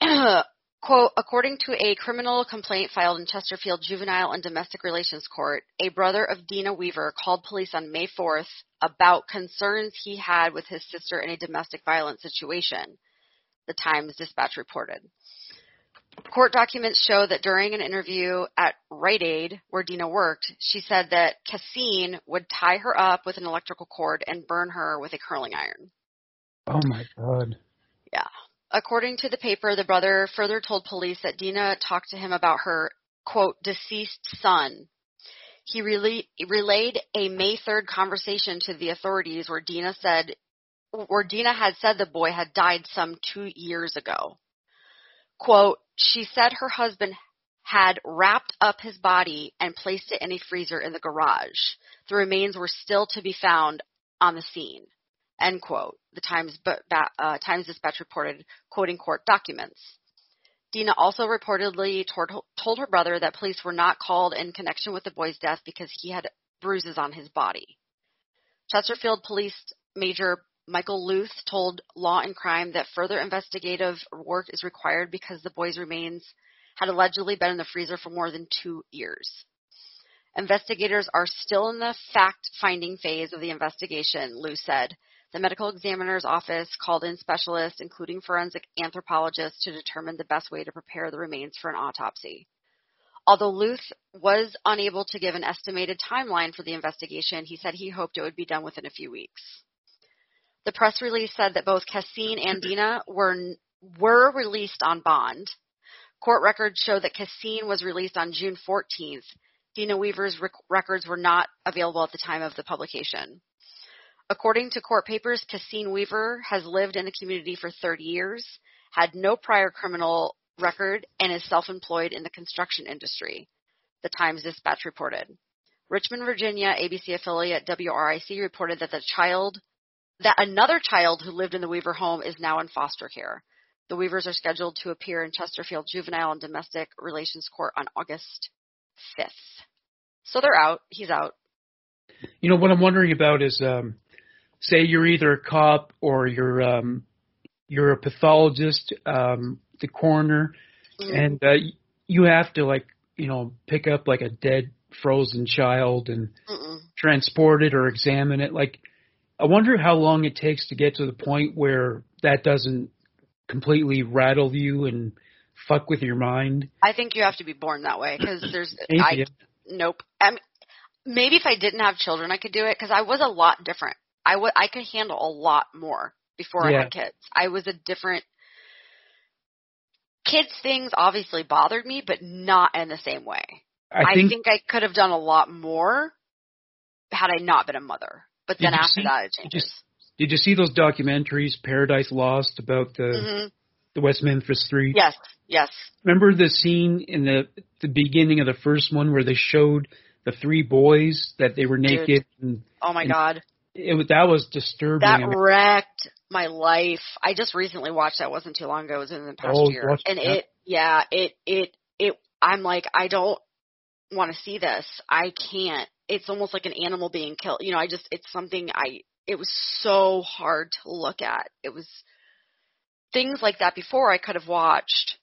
Quote, according to a criminal complaint filed in Chesterfield Juvenile and Domestic Relations Court, a brother of Dina Weaver called police on May 4th about concerns he had with his sister in a domestic violence situation, the Times Dispatch reported. Court documents show that during an interview at Rite Aid, where Dina worked, she said that Cassine would tie her up with an electrical cord and burn her with a curling iron. Oh my god. Yeah. According to the paper, the brother further told police that Dina talked to him about her, quote, deceased son. He relayed a May 3rd conversation to the authorities where Dina said, where Dina had said the boy had died some two years ago. Quote, she said her husband had wrapped up his body and placed it in a freezer in the garage. The remains were still to be found on the scene. End quote. The Times, uh, Times Dispatch reported, quoting court documents. Dina also reportedly told, her brother that police were not called in connection with the boy's death because he had bruises on his body. Chesterfield Police Major Michael Luth told Law and Crime that further investigative work is required because the boy's remains had allegedly been in the freezer for more than two years. Investigators are still in the fact finding phase of the investigation, Luth said. The medical examiner's office called in specialists, including forensic anthropologists, to determine the best way to prepare the remains for an autopsy. Although Luth was unable to give an estimated timeline for the investigation, he said he hoped it would be done within a few weeks. The press release said that both Cassine and Dina were were released on bond. Court records show that Cassine was released on June 14th. Dina Weaver's rec- records were not available at the time of the publication. According to court papers, Cassine Weaver has lived in the community for 30 years, had no prior criminal record, and is self-employed in the construction industry. The Times Dispatch reported. Richmond, Virginia, ABC affiliate WRIC reported that the child, that another child who lived in the Weaver home is now in foster care. The Weavers are scheduled to appear in Chesterfield Juvenile and Domestic Relations Court on August 5th. So they're out. He's out. You know what I'm wondering about is um, say you're either a cop or you're um, you're a pathologist, um, the coroner, mm-hmm. and uh, you have to like you know pick up like a dead frozen child and Mm-mm. transport it or examine it. Like, I wonder how long it takes to get to the point where that doesn't completely rattle you and fuck with your mind. I think you have to be born that way because there's I nope. I mean, maybe if I didn't have children, I could do it because I was a lot different. I would I could handle a lot more before yeah. I had kids. I was a different kids things obviously bothered me, but not in the same way. I think I, think I could have done a lot more had I not been a mother. But then after see, that, it changes. Did you, did you see those documentaries, Paradise Lost, about the mm-hmm. the West Memphis Three? Yes, yes. Remember the scene in the the beginning of the first one where they showed the three boys that they were naked? And, oh my and, god! It was that was disturbing. That wrecked my life. I just recently watched that. wasn't too long ago. It was in the past oh, year, and that? it yeah it it it. I'm like I don't want to see this. I can't. It's almost like an animal being killed. You know, I just it's something I. It was so hard to look at. It was things like that before I could have watched,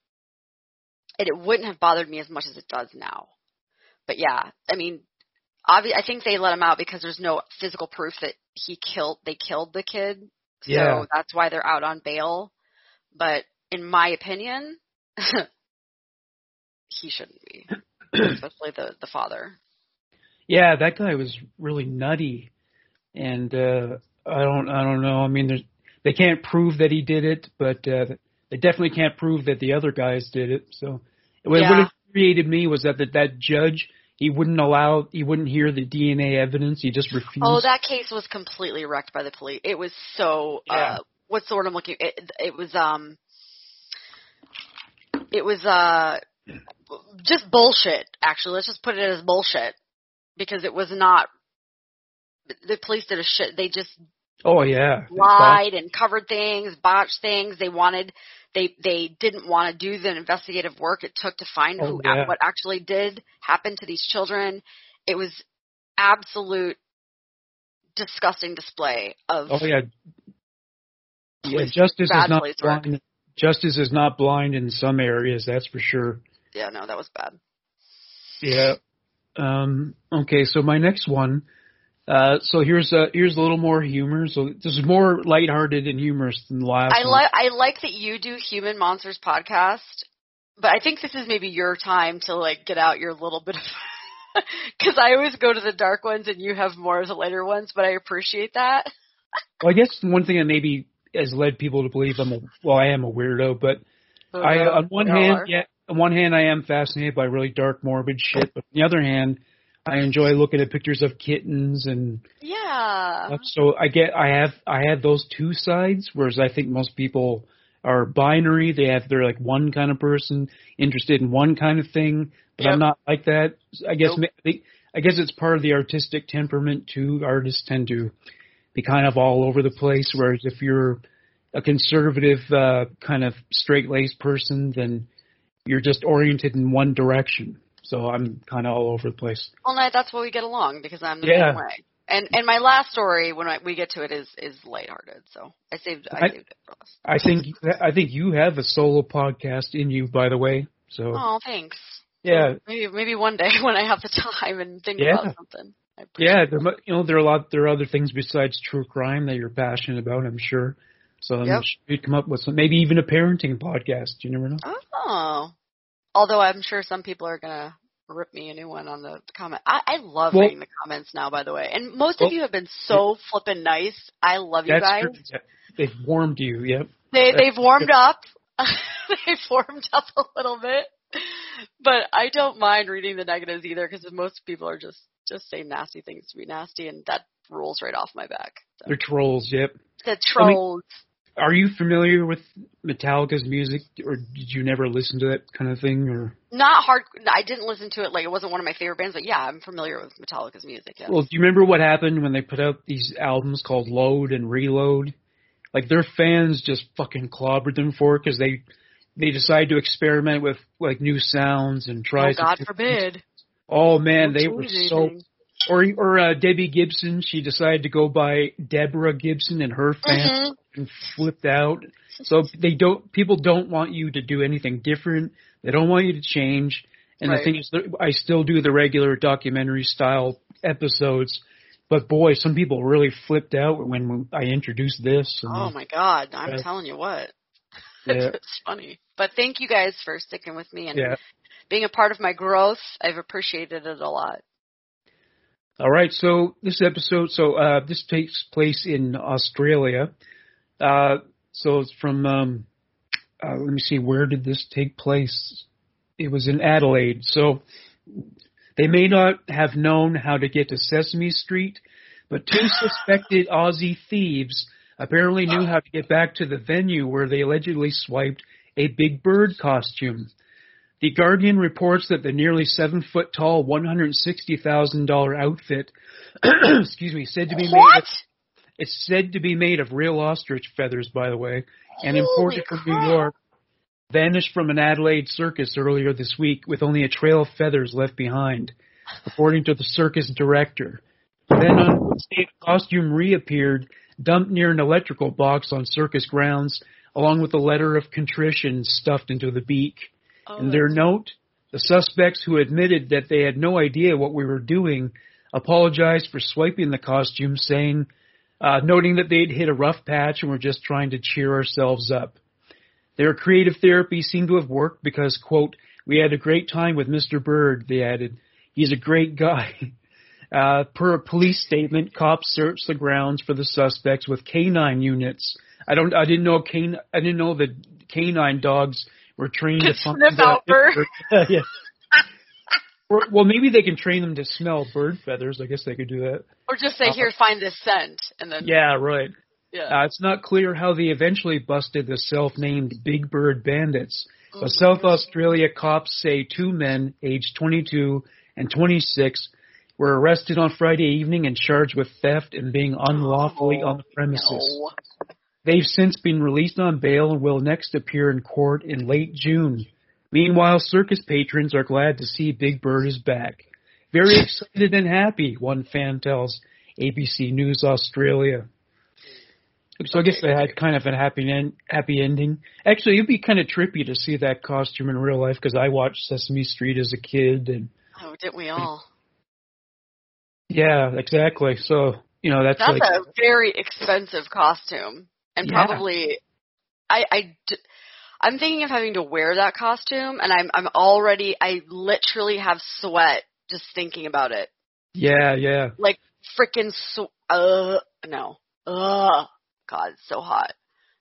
and it wouldn't have bothered me as much as it does now. But yeah, I mean, obvi- I think they let him out because there's no physical proof that he killed they killed the kid. So yeah. that's why they're out on bail. But in my opinion, he shouldn't be. Especially the the father. Yeah, that guy was really nutty. And uh I don't I don't know. I mean there's they can't prove that he did it, but uh they definitely can't prove that the other guys did it. So what, yeah. what created me was that that, that judge he wouldn't allow he wouldn't hear the DNA evidence. He just refused. Oh, that case was completely wrecked by the police. It was so yeah. uh what's the word I'm looking it, it was um it was uh just bullshit actually. Let's just put it as bullshit because it was not the police did a shit they just Oh yeah. lied and covered things, botched things. They wanted they they didn't want to do the investigative work it took to find Oh, who yeah. what actually did happen to these children. It was absolute disgusting display of Oh yeah. Yeah, justice is not police work. blind. Justice is not blind in some areas, that's for sure. yeah, no, that was bad. Yeah. Um, okay, so my next one. Uh, so here's a here's a little more humor. So this is more lighthearted and humorous than the last I like I like that you do Human Monsters podcast, but I think this is maybe your time to like get out your little bit of because I always go to the dark ones and you have more of the lighter ones, but I appreciate that. Well, I guess one thing that maybe has led people to believe I'm a well, I am a weirdo, but I Uh, on one hand, are. yeah, on one hand, I am fascinated by really dark, morbid shit, but on the other hand, I enjoy looking at pictures of kittens and yeah, stuff. So I get, I have, I have those two sides, whereas I think most people are binary. They have, they're like one kind of person interested in one kind of thing, but Yep. I'm not like that. I guess, Nope. I guess it's part of the artistic temperament too. Artists tend to be kind of all over the place, whereas if you're a conservative, uh, kind of straight laced person, then you're just oriented in one direction. So I'm kind of all over the place. well, no, that's why we get along because I'm the Yeah. same way. And and my last story when I, we get to it is is lighthearted, so I saved I, I- saved it for last. I think I think you have a solo podcast in you, by the way. So Oh, thanks. yeah, Maybe maybe one day when I have the time and think Yeah. about something. Yeah. There, you know, there are a lot. There are other things besides true crime that you're passionate about. I'm sure. So I'm sure you'd come up with some, maybe even a parenting podcast. You never know. Oh. Although I'm sure some people are gonna rip me a new one on the comment. I, I love Well- reading the comments now, by the way. And most Well- of you have been so flippin' nice. I love you That's guys. true. They've warmed you. Yep. They they've warmed up. they've warmed up a little bit. But I don't mind reading the negatives either because most people are just just saying nasty things to be nasty, and that rolls right off my back. So. They're trolls. Yep. The trolls. Are you familiar with Metallica's music, or did you never listen to that kind of thing? Or Not hard. I didn't listen to it. Like it wasn't one of my favorite bands, but yeah, I'm familiar with Metallica's music. Yes. well, do you remember what happened when they put out these albums called Load and Reload? Like their fans just fucking clobbered them for it because they they decided to experiment with like new sounds and try. oh God forbid. Oh man, they were so. Or or uh, Debbie Gibson, she decided to go by Deborah Gibson, and her fans Mhm. flipped out. So they don't. People don't want you to do anything different. They don't want you to change. And the Right. thing is, I still do the regular documentary style episodes, but boy, some people really flipped out when I introduced this. Oh my God, I'm Yeah. telling you what. Yeah. it's funny. But thank you guys for sticking with me and Yeah. being a part of my growth. I've appreciated it a lot. All right, so this episode, so uh, this takes place in Australia. Uh, so it's from, um, uh, let me see, where did this take place? It was in Adelaide. So they may not have known how to get to Sesame Street, but two suspected Aussie thieves apparently knew how to get back to the venue where they allegedly swiped a Big Bird costume. The Guardian reports that the nearly seven foot tall, one hundred sixty thousand dollar outfit, excuse me, said to be made. What? Of, it's said to be made of real ostrich feathers, by the way, and Holy imported from New. York. Vanished from an Adelaide circus earlier this week with only a trail of feathers left behind, according to the circus director. Then on Wednesday, the costume reappeared, dumped near an electrical box on circus grounds, along with a letter of contrition stuffed into the beak. Oh, In their note, the suspects who admitted that they had no idea what we were doing apologized for swiping the costume, saying, uh, noting that they'd hit a rough patch and were just trying to cheer ourselves up. Their creative therapy seemed to have worked because, quote, we had a great time with Mr. Bird, they added. He's a great guy. Uh, per a police statement, cops searched the grounds for the suspects with canine units. I don't, I didn't know can, I didn't know that canine dogs were trained To to find sniff uh, out birds. yeah. Or, well, maybe they can train them to smell bird feathers. I guess they could do that. Or just say, here, find this scent. And then, Yeah, right. yeah. Uh, it's not clear how they eventually busted the self-named Big Bird Bandits. Oh, But South Australia cops say two men, aged 22 and 26, were arrested on Friday evening and charged with theft and being unlawfully on the premises. No. They've since been released on bail and will next appear in court in late June. Meanwhile, circus patrons are glad to see Big Bird is back. Very excited and happy, one fan tells ABC News Australia. So I guess they had kind of a happy end, happy ending. Actually, it'd be kind of trippy to see that costume in real life because I watched Sesame Street as a kid, and Oh, didn't we all? yeah, exactly. So you know that's, That's like a very expensive costume, and Yeah. probably, I, I, d- I'm thinking of having to wear that costume, and I'm, I'm already, I literally have sweat just thinking about it. yeah, yeah. Like freaking, sw- uh, no, ugh, God, it's so hot.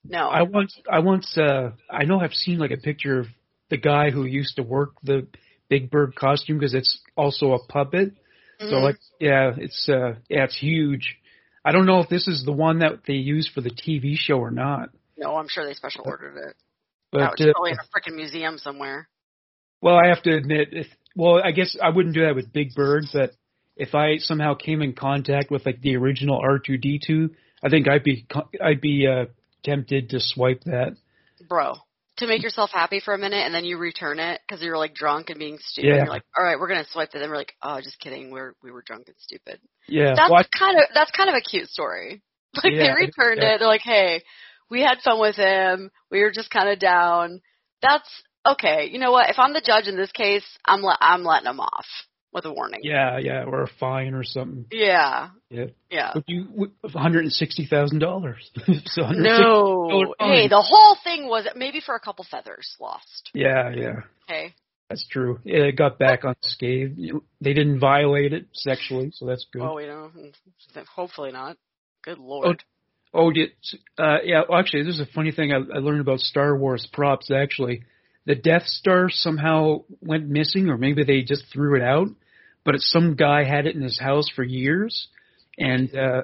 No, I once, I once, uh, I know I've seen like a picture of the guy who used to work the Big Bird costume because it's also a puppet. So Mhm. like, yeah, it's, uh, yeah, it's huge. I don't know if this is the one that they use for the TV show or not, no, I'm sure they special ordered it. but that was uh, probably in a freaking museum somewhere. well, I have to admit, if well, I guess I wouldn't do that with Big Bird, but if I somehow came in contact with like the original R2D2, I think I'd be, co- I'd be uh, tempted to swipe that. Bro, to make yourself happy for a minute and then you return it because you're like drunk and being stupid. Yeah. You're like, all right, we're gonna swipe it. And we're like, oh, just kidding. We're we were drunk and stupid. Yeah, That's well, I- kind of that's kind of a cute story. Like they Yeah, returned yeah. it. They're like, hey, we had fun with him. We were just kind of down. That's okay. You know what? If I'm the judge in this case, I'm le- I'm letting him off with a warning. yeah, yeah, or a fine or something. Yeah. Yeah. Yeah. Would you one hundred and sixty thousand dollars? so No. Hey, the whole thing was maybe for a couple feathers lost. Yeah, yeah, Okay. that's true. It got back unscathed. They didn't violate it sexually, so that's good. Oh, you don't. Hopefully not. Good lord. Oh, did, uh, yeah. Well, actually, this is a funny thing I, I learned about Star Wars props. Actually, the Death Star somehow went missing, or maybe they just threw it out. But it's, some guy had it in his house for years, and uh,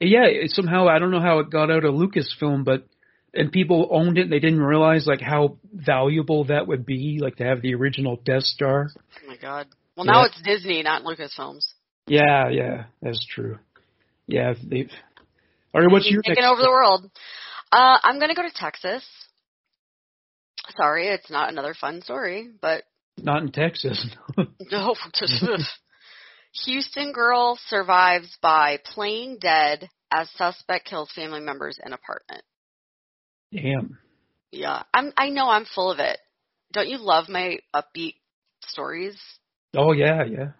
yeah, it somehow I don't know how it got out of Lucasfilm, but and people owned it. and They didn't realize like how valuable that would be, like to have the original Death Star. Oh my god. Well, Yeah. now it's Disney, not Lucasfilms. Yeah, yeah, that's true. Yeah, they. All right, what's Disney's your taking next? over the world? Uh, I'm gonna go to Texas. Sorry, it's not another fun story, but Not in Texas. no. Houston girl survives by playing dead as suspect kills family members in apartment. Damn. Yeah, I'm. I know I'm full of it. Don't you love my upbeat stories? Oh yeah, yeah.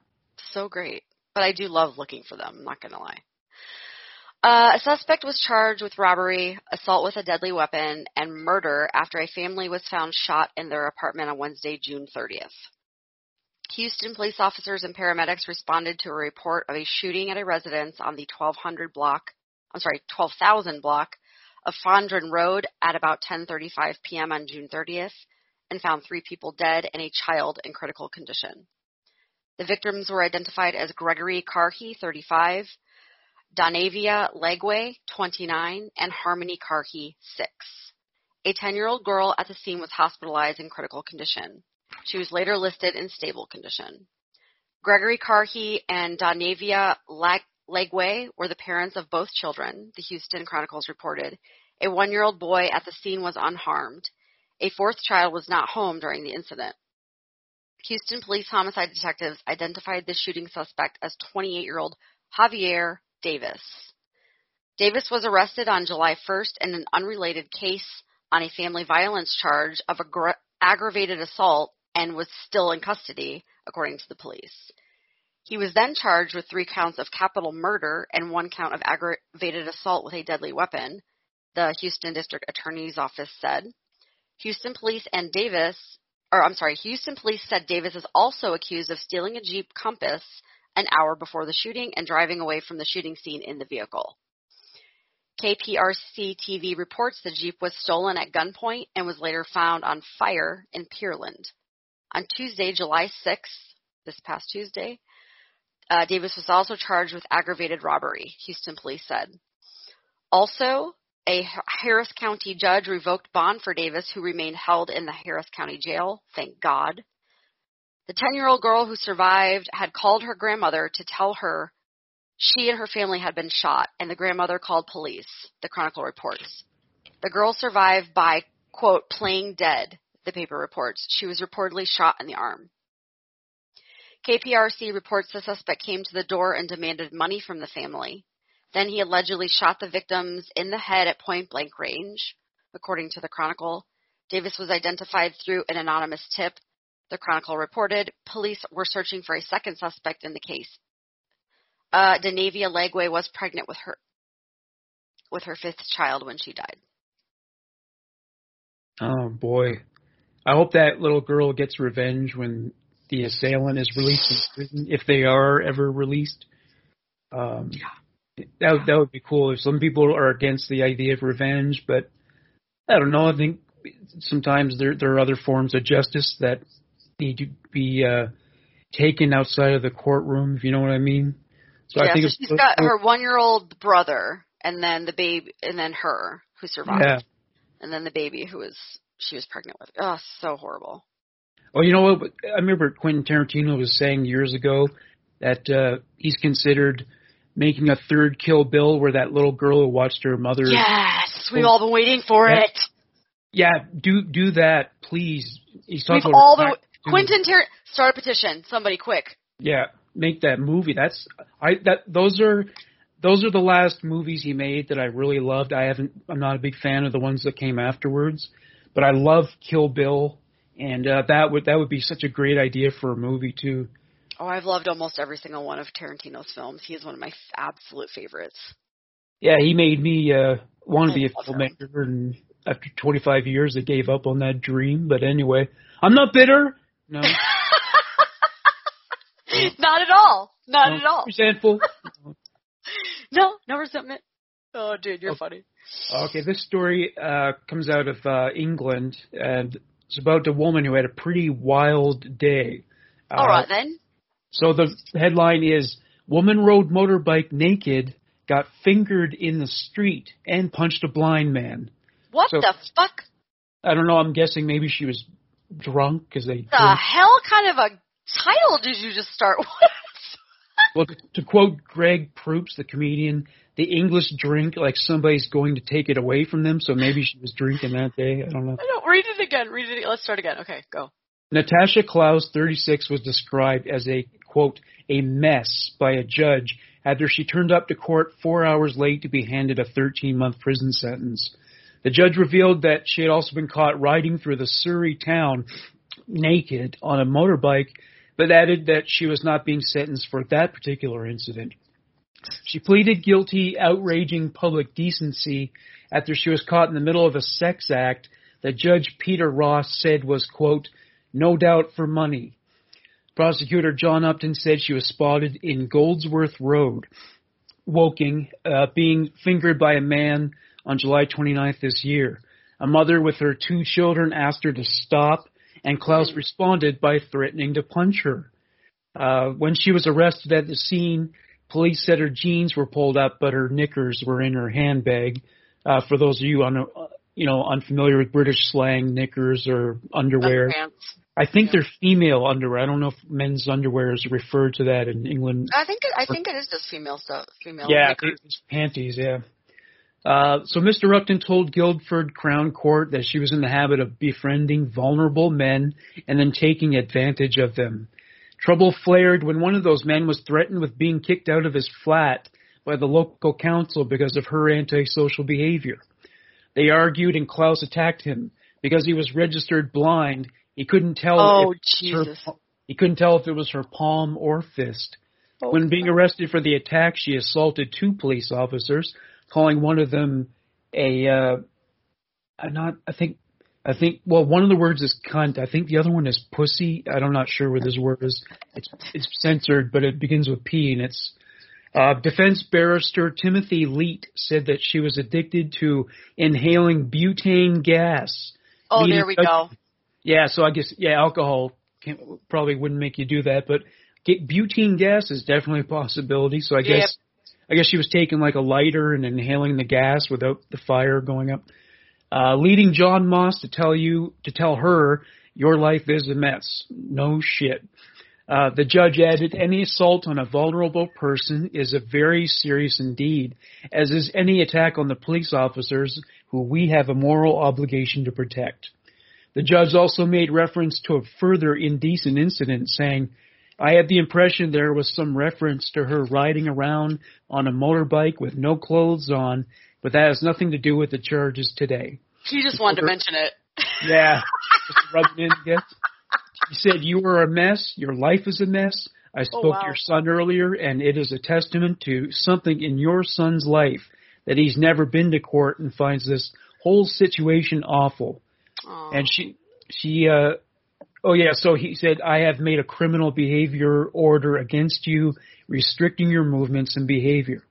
so great. But I do love looking for them, I'm not going to lie. Uh, a suspect was charged with robbery, assault with a deadly weapon, and murder after a family was found shot in their apartment on Wednesday, June 30th. Houston police officers and paramedics responded to a report of a shooting at a residence on the 1200 block, I'm sorry, 12,000 block of Fondren Road at about 10:35 p.m. on June 30th and found three people dead and a child in critical condition. The victims were identified as Gregory Carhe, 35, Donavia Legway, 29, and Harmony Carhe, 6. A 10-year-old girl at the scene was hospitalized in critical condition. She was later listed in stable condition. Gregory Carhe and Donavia Leg- Legway were the parents of both children, the Houston Chronicles reported. A one-year-old boy at the scene was unharmed. A fourth child was not home during the incident. Houston police homicide detectives identified the shooting suspect as 28 year old Javier Davis. Davis was arrested on July 1st in an unrelated case on a family violence charge of aggra- aggravated assault and was still in custody, according to the police. He was then charged with three counts of capital murder and one count of aggravated assault with a deadly weapon, the Houston District Attorney's Office said. Houston police and Davis or I'm sorry, Houston police said Davis is also accused of stealing a Jeep Compass an hour before the shooting and driving away from the shooting scene in the vehicle. KPRC TV reports the Jeep was stolen at gunpoint and was later found on fire in Pearland. On Tuesday, July 6th, this past Tuesday, uh, Davis was also charged with aggravated robbery, Houston police said. Also, a Harris County judge revoked bond for Davis, who remained held in the Harris County jail. Thank God. The 10 year old girl who survived had called her grandmother to tell her she and her family had been shot, and the grandmother called police, the Chronicle reports. The girl survived by, quote, playing dead, the paper reports. She was reportedly shot in the arm. KPRC reports the suspect came to the door and demanded money from the family. Then he allegedly shot the victims in the head at point blank range. According to the Chronicle, Davis was identified through an anonymous tip. The Chronicle reported police were searching for a second suspect in the case. Uh, Denavia Lagway was pregnant with her with her fifth child when she died. Oh boy. I hope that little girl gets revenge when the assailant is released from prison, if they are ever released. Um, yeah. That that would be cool. If some people are against the idea of revenge, but I don't know. I think sometimes there there are other forms of justice that need to be uh, taken outside of the courtroom. If you know what I mean. So yeah, I think so she's got her one year old brother, and then the baby, and then her who survived, yeah. and then the baby who was she was pregnant with. Oh, so horrible. Oh, you know what? I remember Quentin Tarantino was saying years ago that uh, he's considered making a third Kill Bill where that little girl who watched her mother. Yes, we've all been waiting for yeah. it. Yeah, do do that, please. He's talking we've all the Quentin Tar- start a petition, somebody quick. Yeah, make that movie. That's I that those are those are the last movies he made that I really loved. I haven't I'm not a big fan of the ones that came afterwards, but I love Kill Bill and uh, that would that would be such a great idea for a movie too. Oh, I've loved almost every single one of Tarantino's films. He is one of my f- absolute favorites. Yeah, he made me uh, want to be a filmmaker, and after 25 years, I gave up on that dream. But anyway, I'm not bitter. No. not at all. Not no, at all. Resentful. no, no resentment. Oh, dude, you're okay. funny. Okay, this story uh, comes out of uh, England, and it's about a woman who had a pretty wild day. All uh, right then. So the headline is Woman rode motorbike naked, got fingered in the street, and punched a blind man. What so, the fuck? I don't know. I'm guessing maybe she was drunk because they. The drink. hell kind of a title did you just start with? well, to, to quote Greg Proops, the comedian, the English drink like somebody's going to take it away from them. So maybe she was drinking that day. I don't know. I don't read it again. Read it. Let's start again. Okay, go. Natasha Klaus, 36, was described as a quote a mess by a judge after she turned up to court four hours late to be handed a 13 month prison sentence. The judge revealed that she had also been caught riding through the Surrey town naked on a motorbike, but added that she was not being sentenced for that particular incident. She pleaded guilty outraging public decency after she was caught in the middle of a sex act that Judge Peter Ross said was, quote, no doubt for money. Prosecutor John Upton said she was spotted in Goldsworth Road, Woking, uh, being fingered by a man on July 29th this year. A mother with her two children asked her to stop, and Klaus responded by threatening to punch her. Uh, when she was arrested at the scene, Police said her jeans were pulled up, but her knickers were in her handbag. Uh, for those of you un, you know unfamiliar with British slang, knickers or underwear. Underpants. I think yeah. they're female underwear. I don't know if men's underwear is referred to that in England. I think it, I think it is just female stuff. Female. Yeah, panties. Yeah. Uh, so Mr. Upton told Guildford Crown Court that she was in the habit of befriending vulnerable men and then taking advantage of them. Trouble flared when one of those men was threatened with being kicked out of his flat by the local council because of her antisocial behavior. They argued and Klaus attacked him because he was registered blind. He couldn't tell oh, if Jesus. Her, he couldn't tell if it was her palm or fist. Oh, when being arrested for the attack, she assaulted two police officers, calling one of them a uh, not I think I think well one of the words is cunt. I think the other one is pussy. I'm not sure what this word is. It's it's censored, but it begins with P and it's uh, defense barrister Timothy Leet said that she was addicted to inhaling butane gas. Oh, there we go. Yeah, so I guess yeah, alcohol probably wouldn't make you do that, but get, butane gas is definitely a possibility. So I guess. I guess she was taking like a lighter and inhaling the gas without the fire going up uh, leading John Moss to tell you to tell her Your life is a mess. No shit. Uh, the judge added, any assault on a vulnerable person is a very serious indeed, as is any attack on the police officers who we have a moral obligation to protect. The judge also made reference to a further indecent incident, saying, I had the impression there was some reference to her riding around on a motorbike with no clothes on, but that has nothing to do with the charges today. She just wanted to mention it. Yeah, just rub it in, I guess. He said, You are a mess. Your life is a mess. I spoke Oh, wow. to your son earlier, and it is a testament to something in your son's life that he's never been to court and finds this whole situation awful. Aw. And she, she, uh, oh yeah, so he said, I have made a criminal behavior order against you, restricting your movements and behavior.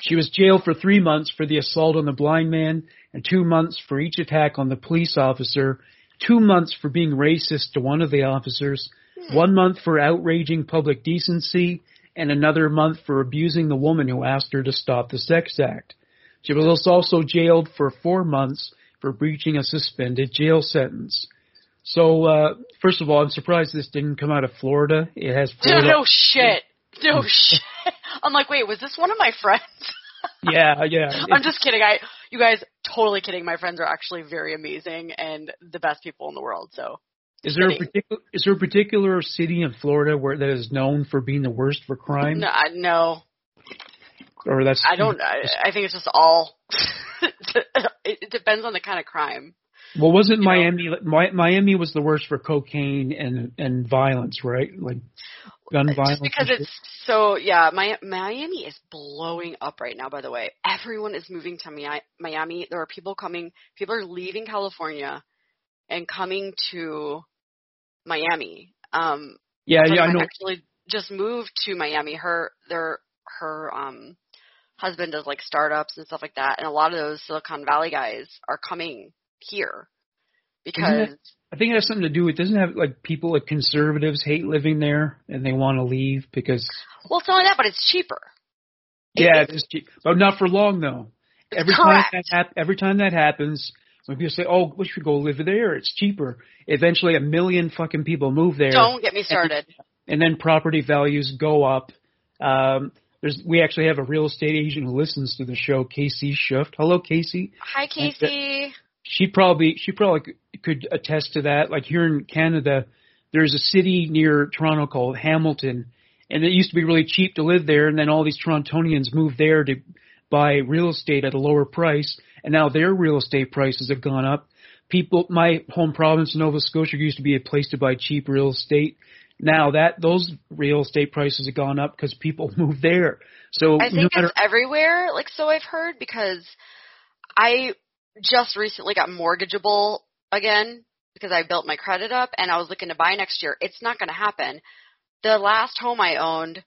She was jailed for three months for the assault on the blind man and two months for each attack on the police officer, two months for being racist to one of the officers, one month for outraging public decency, and another month for abusing the woman who asked her to stop the sex act. She was also jailed for four months for breaching a suspended jail sentence. So, uh, first of all, I'm surprised this didn't come out of Florida. It has Florida. no shit. No shit. I'm like, wait, was this one of my friends? Yeah, yeah. I'm just kidding. I, you guys, totally kidding. My friends are actually very amazing and the best people in the world. So Is there a particular is there a particular city in Florida where that is known for being the worst for crime? no, I, no, Or that's I don't. I, I think it's just all. it depends on the kind of crime. Well, wasn't you know. Miami Mi- Miami was the worst for cocaine and and violence, right? Like gun violence. Because it's so yeah, Mi- Miami is blowing up right now. By the way, everyone is moving to Mi- Miami. There are people coming. People are leaving California and coming to Miami. Um, yeah, yeah, I know. Actually, just moved to Miami. Her their her um husband does like startups and stuff like that, and a lot of those Silicon Valley guys are coming here because I think it has something to do with it. doesn't have like people like conservatives hate living there and they want to leave because well, it's not only that, but it's cheaper. yeah, It- it is cheap, but not for long though. Every correct. time that hap- every time that happens, when people say, "Oh, we should go live there," it's cheaper. Eventually, a million fucking people move there. Don't get me started. and then property values go up. Um, there's we actually have a real estate agent who listens to the show, Casey Schuft. Hello, Casey. Hi, Casey. She probably she probably could attest to that. Like here in Canada, there's a city near Toronto called Hamilton, and it used to be really cheap to live there, and then all these Torontonians moved there to buy real estate at a lower price, and now their real estate prices have gone up. People, my home province, Nova Scotia, used to be a place to buy cheap real estate. Now that those real estate prices have gone up because people moved there. So I no think matter, it's everywhere, like so I've heard, because I just recently got mortgageable again because I built my credit up and I was looking to buy next year. It's not going to happen. The last home I owned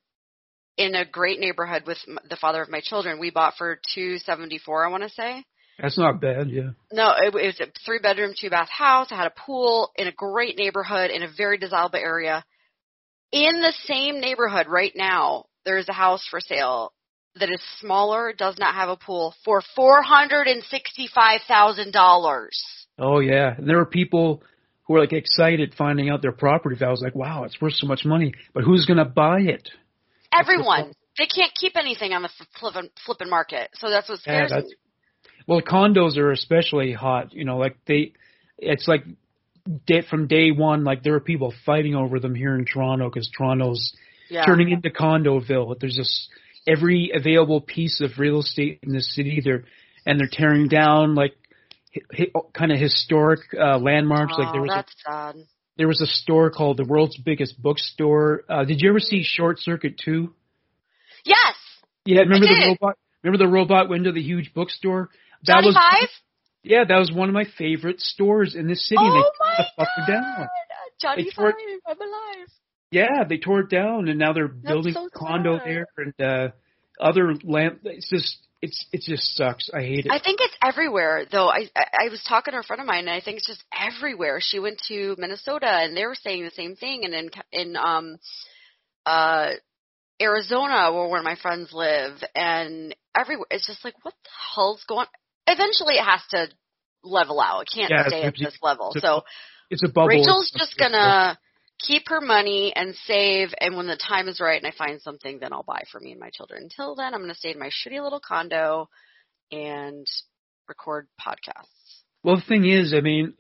in a great neighborhood with the father of my children, we bought for 274, I want to say. that's not bad. Yeah. No, it, it was a three bedroom, two bath house. I had a pool in a great neighborhood in a very desirable area. In the same neighborhood right now, there's a house for sale that is smaller, does not have a pool for four hundred and sixty-five thousand dollars. Oh yeah, and there are people who are like excited finding out their property value. Like, wow, it's worth so much money, but who's going to buy it? Everyone, they can't keep anything on the f- flippin' flippin' market, so that's what Yeah, that's me. well, condos are especially hot. You know, like they, it's like day, from day one, like there are people fighting over them here in Toronto because Toronto's Yeah. turning into condoville. There's just every available piece of real estate in the city. They're and they're tearing down like hi, hi, kind of historic uh, landmarks. like there oh, was a sad. there was a store called the world's biggest bookstore. Uh, did you ever see Short Circuit 2? Yes, Yeah, remember the robot? Remember the robot went window, the huge bookstore? That Johnny was Five. yeah, that was one of my favorite stores in the city. Oh they tore my the fucker down. god, Johnny They tore Five, I'm alive. Yeah, they tore it down, and now they're building so a condo sad. there and uh, other land. It's just it's it just sucks. I hate it. I think it's everywhere, though. I, I was talking to a friend of mine, and I think it's just everywhere. She went to Minnesota, and they were saying the same thing. And in in um, uh, Arizona, where one of my friends live, and everywhere, it's just like, what the hell's going? Eventually, it has to level out. It can't Yeah, stay at this level. it's- So, it's a bubble. Rachel's just gonna keep her money and save, and when the time is right and I find something, then I'll buy for me and my children. Until then, I'm gonna stay in my shitty little condo and record podcasts. Well, the thing is, I mean,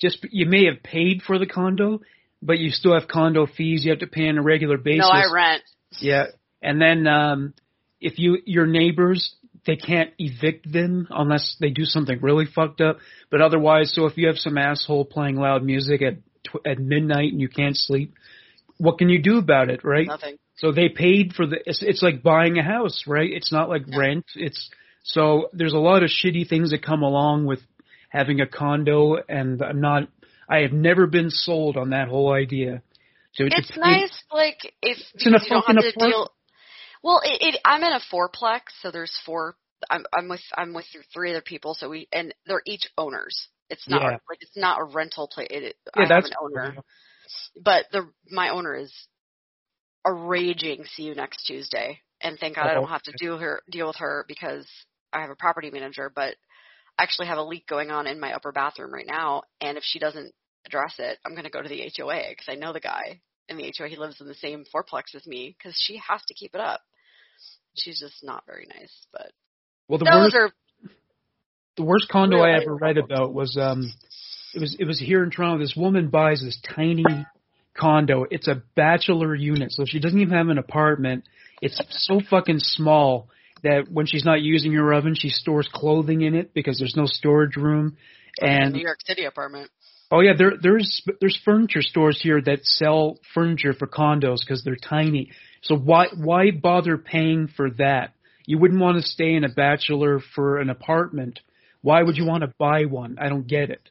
just you may have paid for the condo, but you still have condo fees you have to pay on a regular basis. No, I rent. Yeah, and then um, if you your neighbors they can't evict them unless they do something really fucked up. But otherwise, so if you have some asshole playing loud music at tw- at midnight and you can't sleep, what can you do about it, right? Nothing. So they paid for the. It's, it's like buying a house, right? It's not like Yeah. rent. It's so there's a lot of shitty things that come along with having a condo, and I'm not. I have never been sold on that whole idea. So It's pay- nice, like if It's in a you don't have to apartment. deal. Well, it, it I'm in a fourplex, so there's four. I'm I'm with I'm with three other people, so we and they're each owners. It's not Yeah. like it's not a rental place. It, it, Yeah, I that's have an owner, but the my owner is a raging. See you next Tuesday, and thank God I Oh, don't have to do her deal with her because I have a property manager. But I actually have a leak going on in my upper bathroom right now, and if she doesn't address it, I'm going to go to the HOA because I know the guy in the HOA. He lives in the same fourplex as me because she has to keep it up. She's just not very nice, but Well, the those worst are the worst condo I ever read about was um it was it was here in Toronto. This woman buys this tiny condo. It's a bachelor unit, so she doesn't even have an apartment. It's so fucking small that when she's not using her oven, she stores clothing in it because there's no storage room. And New York City apartment. oh yeah, there there's there's furniture stores here that sell furniture for condos because they're tiny. So why why bother paying for that? You wouldn't want to stay in a bachelor for an apartment. Why would you want to buy one? I don't get it.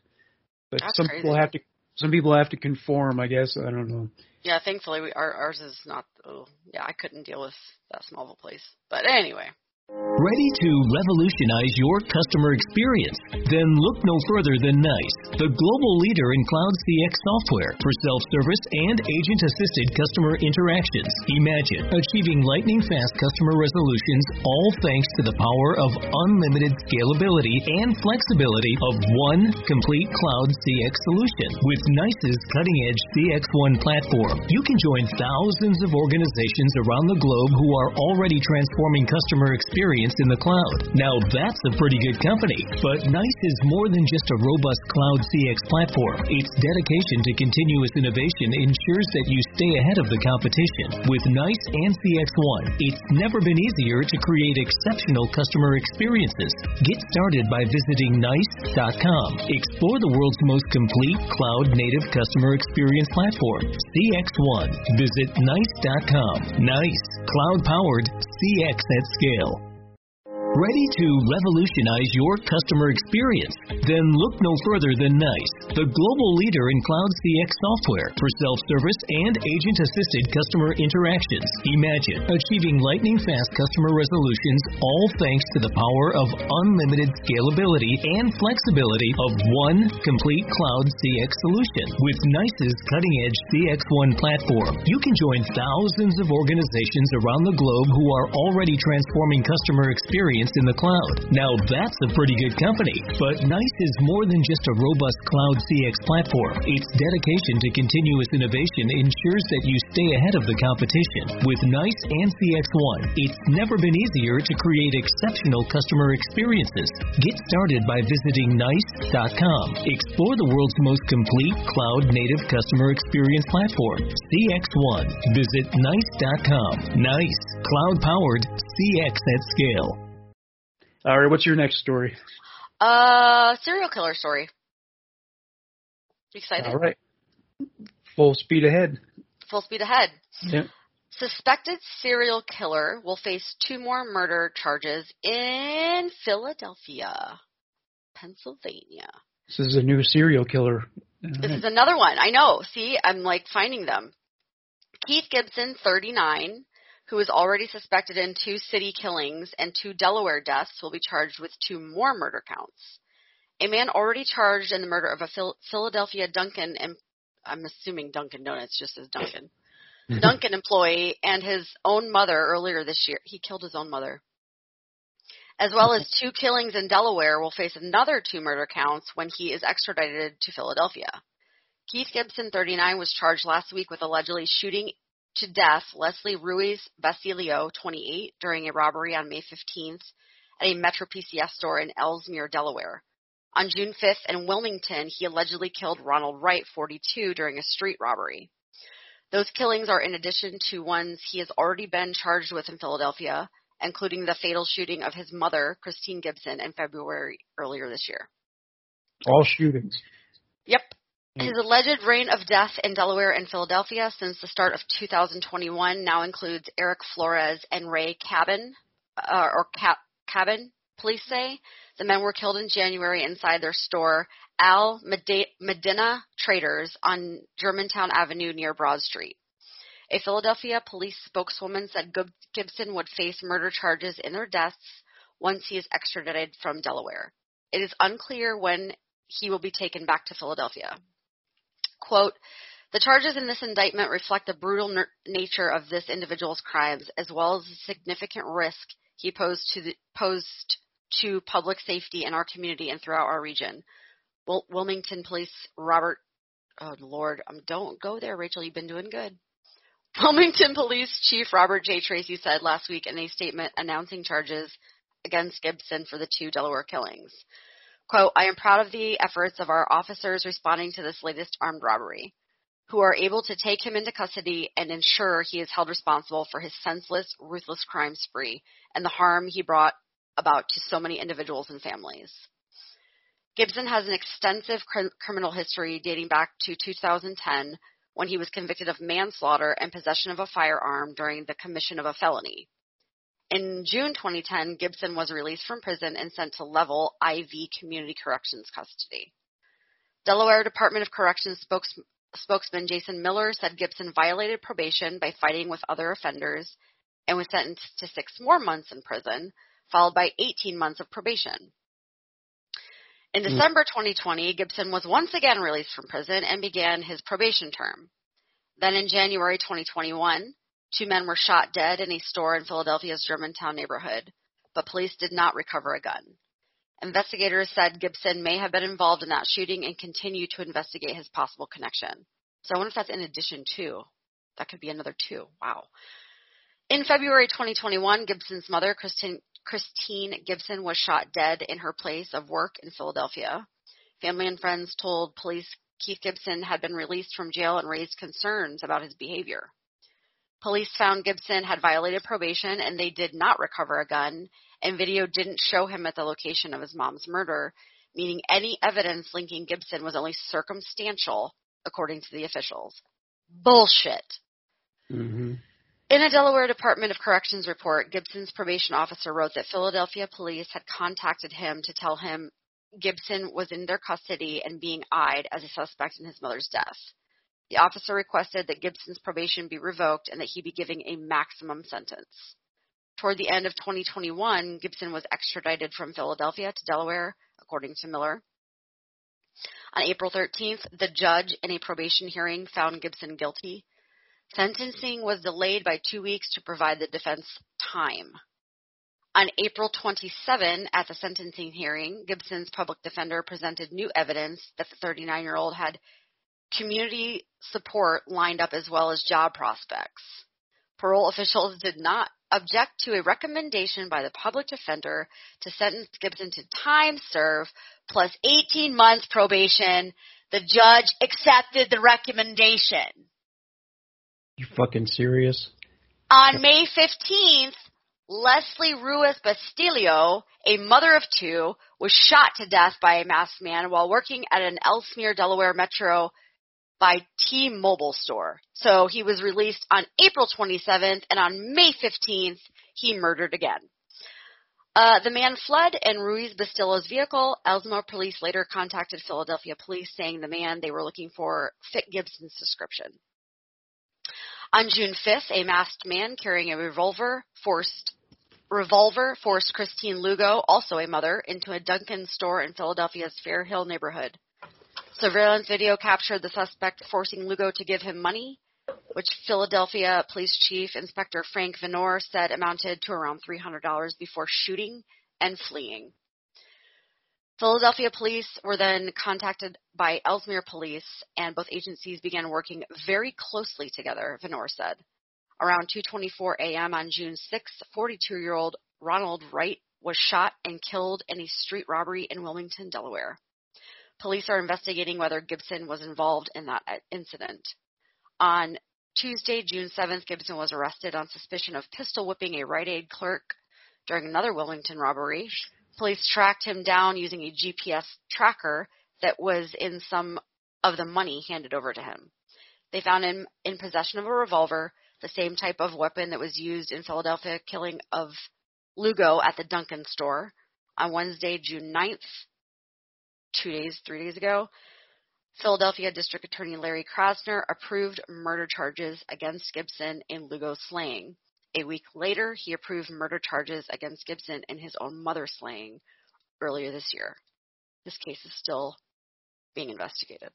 But That's some crazy. people have to some people have to conform, I guess. I don't know. Yeah, thankfully we, our, ours is not. Oh, yeah, I couldn't deal with that small of a place. But anyway, Ready to revolutionize your customer experience? Then look no further than NICE, the global leader in cloud CX software for self-service and agent-assisted customer interactions. Imagine achieving lightning-fast customer resolutions, all thanks to the power of unlimited scalability and flexibility of one complete cloud CX solution. With NICE's cutting-edge CX1 platform, you can join thousands of organizations around the globe who are already transforming customer experience in the cloud. Now that's a pretty good company. But NICE is more than just a robust cloud CX platform. Its dedication to continuous innovation ensures that you stay ahead of the competition. With NICE and CX1, it's never been easier to create exceptional customer experiences. Get started by visiting NICE.com. Explore the world's most complete cloud native customer experience platform, CX1. Visit NICE.com. NICE, cloud powered CX at scale. Ready to revolutionize your customer experience? Then look no further than NICE, the global leader in cloud CX software for self-service and agent-assisted customer interactions. Imagine achieving lightning-fast customer resolutions, all thanks to the power of unlimited scalability and flexibility of one complete cloud CX solution. With NICE's cutting-edge CX1 platform, you can join thousands of organizations around the globe who are already transforming customer experience in the cloud. Now that's a pretty good company. But NICE is more than just a robust cloud CX platform. Its dedication to continuous innovation ensures that you stay ahead of the competition. With NICE and CX1, it's never been easier to create exceptional customer experiences. Get started by visiting NICE.com. Explore the world's most complete cloud native customer experience platform, CX1. Visit NICE.com. NICE, cloud powered CX at scale. All right, what's your next story? uh, serial killer story. Excited? All right. Full speed ahead. Full speed ahead. Yeah. Suspected serial killer will face two more murder charges in Philadelphia, Pennsylvania. This is a new serial killer. All This right. is another one. I know. See, I'm like finding them. Keith Gibson, 39, who is already suspected in two city killings and two Delaware deaths, will be charged with two more murder counts. A man already charged in the murder of a Phil- Philadelphia Duncan, and I'm assuming Dunkin' Donuts just as Duncan, Duncan employee and his own mother earlier this year. He killed his own mother. As well as two killings in Delaware will face another two murder counts when he is extradited to Philadelphia. Keith Gibson, 39, was charged last week with allegedly shooting to death Leslie Ruiz Basilio, 28, during a robbery on May 15th at a Metro PCS store in Elsmere, Delaware. On June 5th in Wilmington, he allegedly killed Ronald Wright, 42, during a street robbery. Those killings are in addition to ones he has already been charged with in Philadelphia, including the fatal shooting of his mother, Christine Gibson, in February earlier this year. All shootings. Yep. His alleged reign of death in Delaware and Philadelphia since the start of 2021 now includes Eric Flores and Ray Cabin, uh, or Cap- Cabin, police say. The men were killed in January inside their store, Al Medina Traders, on Germantown Avenue near Broad Street. A Philadelphia police spokeswoman said Gibson would face murder charges in their deaths once he is extradited from Delaware. It is unclear when he will be taken back to Philadelphia. Quote, the charges in this indictment reflect the brutal nature of this individual's crimes as well as the significant risk he posed to, the, posed to public safety in our community and throughout our region. Wil- Wilmington Police Robert, oh Lord, um, don't go there, Rachel. You've been doing good. Wilmington Police Chief Robert J. Tracy said last week in a statement announcing charges against Gibson for the two Delaware killings. Quote, I am proud of the efforts of our officers responding to this latest armed robbery, who are able to take him into custody and ensure he is held responsible for his senseless, ruthless crime spree and the harm he brought about to so many individuals and families. Gibson has an extensive cr- criminal history dating back to 2010 when he was convicted of manslaughter and possession of a firearm during the commission of a felony. In June 2010, Gibson was released from prison and sent to Level IV Community Corrections custody. Delaware Department of Corrections spokes- spokesman Jason Miller said Gibson violated probation by fighting with other offenders and was sentenced to six more months in prison, followed by 18 months of probation. In hmm. December 2020, Gibson was once again released from prison and began his probation term. Then in January 2021, two men were shot dead in a store in Philadelphia's Germantown neighborhood, but police did not recover a gun. Investigators said Gibson may have been involved in that shooting and continue to investigate his possible connection. So I wonder if that's in addition to. That could be another two. Wow. In February 2021, Gibson's mother, Christine, Christine Gibson was shot dead in her place of work in Philadelphia. Family and friends told police Keith Gibson had been released from jail and raised concerns about his behavior. Police found Gibson had violated probation and they did not recover a gun, and video didn't show him at the location of his mom's murder, meaning any evidence linking Gibson was only circumstantial, according to the officials. Bullshit. Mm-hmm. In a Delaware Department of Corrections report, Gibson's probation officer wrote that Philadelphia police had contacted him to tell him Gibson was in their custody and being eyed as a suspect in his mother's death. The officer requested that Gibson's probation be revoked and that he be given a maximum sentence. Toward the end of 2021, Gibson was extradited from Philadelphia to Delaware, according to Miller. On April 13th, the judge in a probation hearing found Gibson guilty Sentencing was delayed by two weeks to provide the defense time. On April 27, at the sentencing hearing, Gibson's public defender presented new evidence that the 39 year old had community support lined up as well as job prospects. Parole officials did not object to a recommendation by the public defender to sentence Gibson to time serve plus 18 months probation. The judge accepted the recommendation. You fucking serious? On May 15th, Leslie Ruiz Bastilio, a mother of two, was shot to death by a masked man while working at an Elsmere, Delaware Metro by T-Mobile store. So he was released on April 27th, and on May 15th, he murdered again. Uh, the man fled in Ruiz Bastilio's vehicle. Elsmere police later contacted Philadelphia police saying the man they were looking for fit Gibson's description. On June 5th, a masked man carrying a revolver forced revolver forced Christine Lugo, also a mother, into a Dunkin' store in Philadelphia's Fair Hill neighborhood. Surveillance video captured the suspect forcing Lugo to give him money, which Philadelphia Police Chief Inspector Frank Vanore said amounted to around $300 before shooting and fleeing. Philadelphia police were then contacted by Elsmere police, and both agencies began working very closely together, Vanore said. Around 2:24 a.m. on June 6, 42-year-old Ronald Wright was shot and killed in a street robbery in Wilmington, Delaware. Police are investigating whether Gibson was involved in that uh, incident. On Tuesday, June 7th, Gibson was arrested on suspicion of pistol whipping a Rite Aid clerk during another Wilmington robbery. Police tracked him down using a GPS tracker that was in some of the money handed over to him. They found him in possession of a revolver, the same type of weapon that was used in Philadelphia killing of Lugo at the Dunkin' store on Wednesday, June 9th, two days, three days ago. Philadelphia District Attorney Larry Krasner approved murder charges against Gibson in Lugo slaying. A week later, he approved murder charges against Gibson in his own mother slaying earlier this year. This case is still being investigated.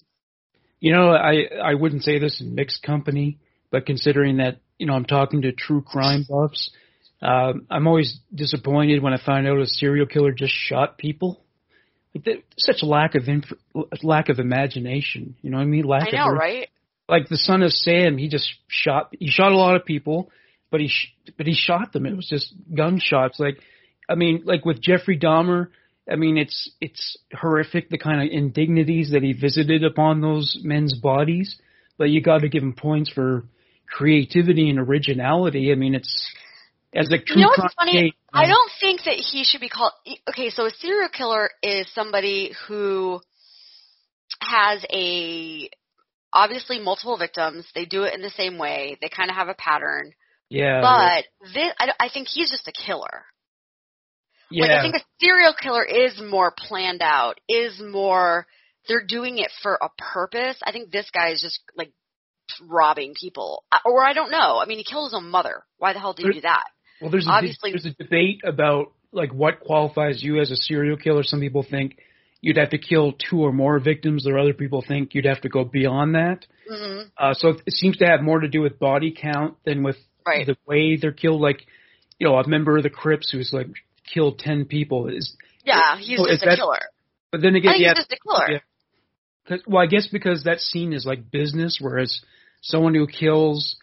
You know, I I wouldn't say this in mixed company, but considering that you know I'm talking to true crime buffs, uh, I'm always disappointed when I find out a serial killer just shot people. Like that, such lack of inf- lack of imagination. You know what I mean? Lack I know, of, right? Like the son of Sam, he just shot. He shot a lot of people, but he sh- but he shot them. It was just gunshots. Like, I mean, like with Jeffrey Dahmer. I mean, it's it's horrific the kind of indignities that he visited upon those men's bodies. But you got to give him points for creativity and originality. I mean, it's as a true you know what's funny? I don't think that he should be called. Okay, so a serial killer is somebody who has a obviously multiple victims. They do it in the same way. They kind of have a pattern. Yeah. But this, I, I think he's just a killer. yeah. Like I think a serial killer is more planned out. Is more they're doing it for a purpose. I think this guy is just like robbing people, or I don't know. I mean, he killed his own mother. Why the hell did he do that? Well, there's a, Obviously- there's a debate about like what qualifies you as a serial killer. Some people think you'd have to kill two or more victims. There are other people think you'd have to go beyond that. hmm Uh, so it seems to have more to do with body count than with Right. the way they're killed. Like, you know, a member of the Crips who's like killed ten people is. Yeah, he's is just a that- killer. But then again, yeah, he's just a killer. yeah. 'cause- well, I guess because that's seen as like business, whereas someone who kills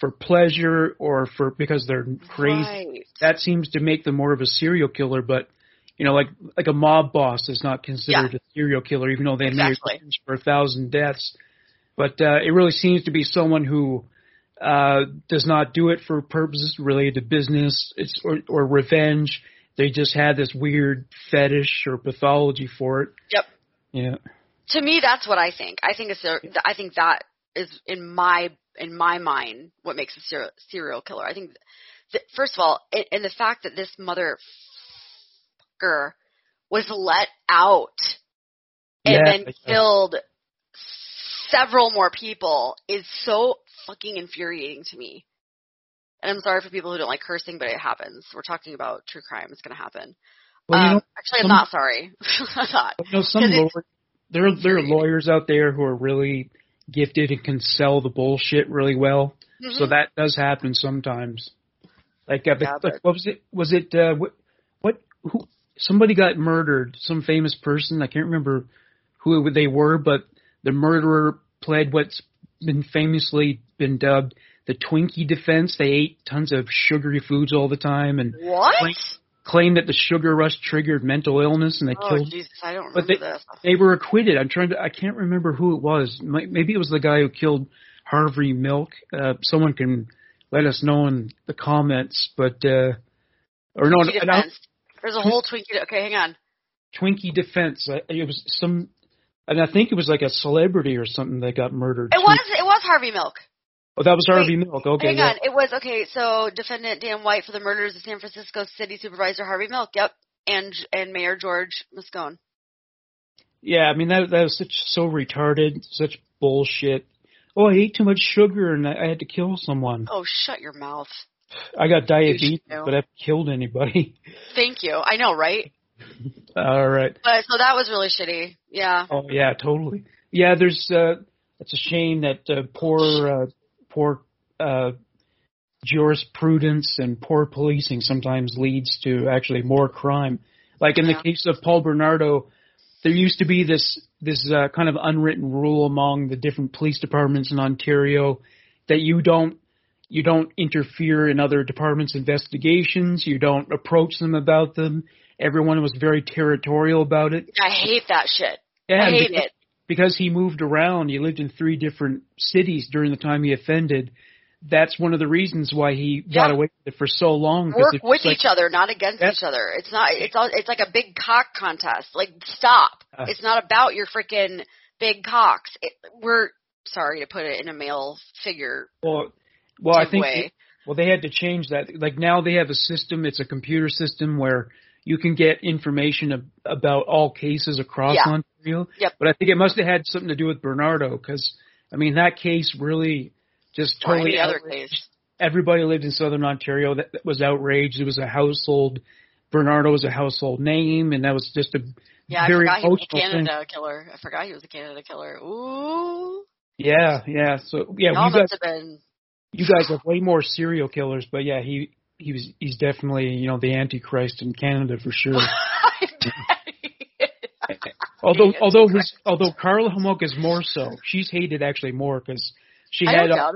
for pleasure or for because they're crazy Right. that seems to make them more of a serial killer. But you know, like like a mob boss is not considered a serial killer, even though they may Exactly. have for a thousand deaths. But uh, it really seems to be someone who uh, does not do it for purposes related to business it's or, or revenge. They just had this weird fetish or pathology for it. Yep. Yeah. To me, that's what I think. I think it's a, I think that is in my in my mind what makes a serial, serial killer. I think that, first of all, and, and the fact that this motherfucker was let out and Yeah, then killed several more people is so fucking infuriating to me. And I'm sorry for people who don't like cursing, but it happens. We're talking about true crime. It's going to happen. Well, you um, know, actually, I'm not sorry. I'm not. you know, some lawyer, there there are lawyers out there who are really gifted and can sell the bullshit really well. So Mhm. that does happen sometimes. Like, uh, but, like, what was it? Was it uh, what? What? Who? Somebody got murdered. Some famous person. I can't remember who they were, but the murderer pled what's been famously been dubbed the Twinkie defense. They ate tons of sugary foods all the time and What? Claimed that the sugar rush triggered mental illness and they Oh killed. Jesus, I don't But remember they- this. They were acquitted. I'm trying to. I can't remember who it was. Maybe it was the guy who killed Harvey Milk. Uh, someone can let us know in the comments. But uh, or no, Twinkie an out- defense. There's a whole Twinkie. Okay, hang on. Twinkie defense. It was some, and I think it was like a celebrity or something that got murdered. It was it was Harvey Milk. Oh, that was Harvey Milk. Okay. hang yeah. on. It was okay. So defendant Dan White for the murders of San Francisco City Supervisor Harvey Milk. Yep. And and Mayor George Moscone. Yeah, I mean that that was such so retarded, such bullshit. Oh, I ate too much sugar and I, I had to kill someone. Oh, shut your mouth. I got diabetes, but I haven't killed anybody. Thank you. I know, right? All right. But so that was really shitty. Yeah. Oh yeah, totally. Yeah, there's uh it's a shame that uh, poor uh poor uh jurisprudence and poor policing sometimes leads to actually more crime. Like in Yeah. the case of Paul Bernardo, there used to be this this uh, kind of unwritten rule among the different police departments in Ontario that you don't you don't interfere in other departments' investigations. You don't approach them about them. Everyone was very territorial about it. I hate that shit. Yeah, I hate because, it. Because he moved around. He lived in three different cities during the time he offended. That's one of the reasons why he got away with it for so long. Work with like, each other, not against each other. It's not. It's all. It's like a big cock contest. Like, stop. Uh. it's not about your freaking big cocks. It, we're sorry to put it in a male figure Well, well, I think way. well they had to change that. Like now they have a system. It's a computer system where you can get information ab- about all cases across Yeah. Ontario. Yep. But I think it must have had something to do with Bernardo because I mean that case really just totally other case. everybody lived in southern Ontario that, that was outraged. It was a household. Bernardo was a household name, and that was just a Yeah, I forgot he was a emotional thing. Canada killer. I forgot he was a Canada killer. Ooh, Yeah, yeah. So yeah, you guys, must have been. you guys have way more serial killers, but yeah, he he was he's definitely you know the antichrist in Canada for sure. Although although his although Karla Homolka is more so, she's hated actually more because she I had a,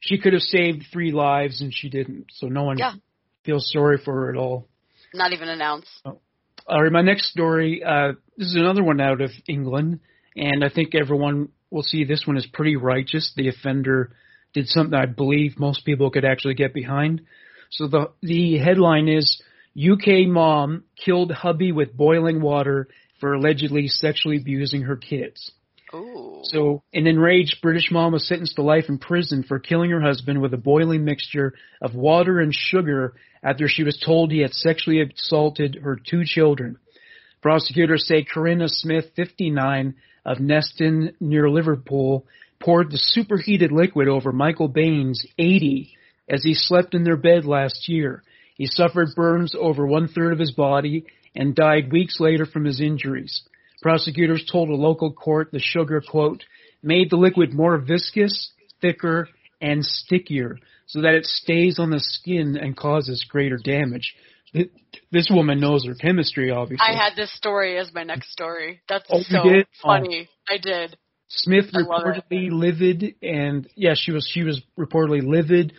she could have saved three lives and she didn't, so no one Yeah. feels sorry for her at all. Not even an announced. All right, my next story. Uh, this is another one out of England, and I think everyone will see this one is pretty righteous. The offender did something I believe most people could actually get behind. So the the headline is UK mom killed hubby with boiling water for allegedly sexually abusing her kids. Ooh. So, an enraged British mom was sentenced to life in prison for killing her husband with a boiling mixture of water and sugar after she was told he had sexually assaulted her two children. Prosecutors say Corinna Smith, 59, of Neston near Liverpool, poured the superheated liquid over Michael Baines, 80, as he slept in their bed last year. He suffered burns over one third of his body and died weeks later from his injuries. Prosecutors told a local court the sugar, quote, made the liquid more viscous, thicker, and stickier so that it stays on the skin and causes greater damage. This woman knows her chemistry, obviously. I had this story as my next story. That's Oh, so? Oh. funny. I did. Smith I reportedly livid and yeah, she was she was reportedly livid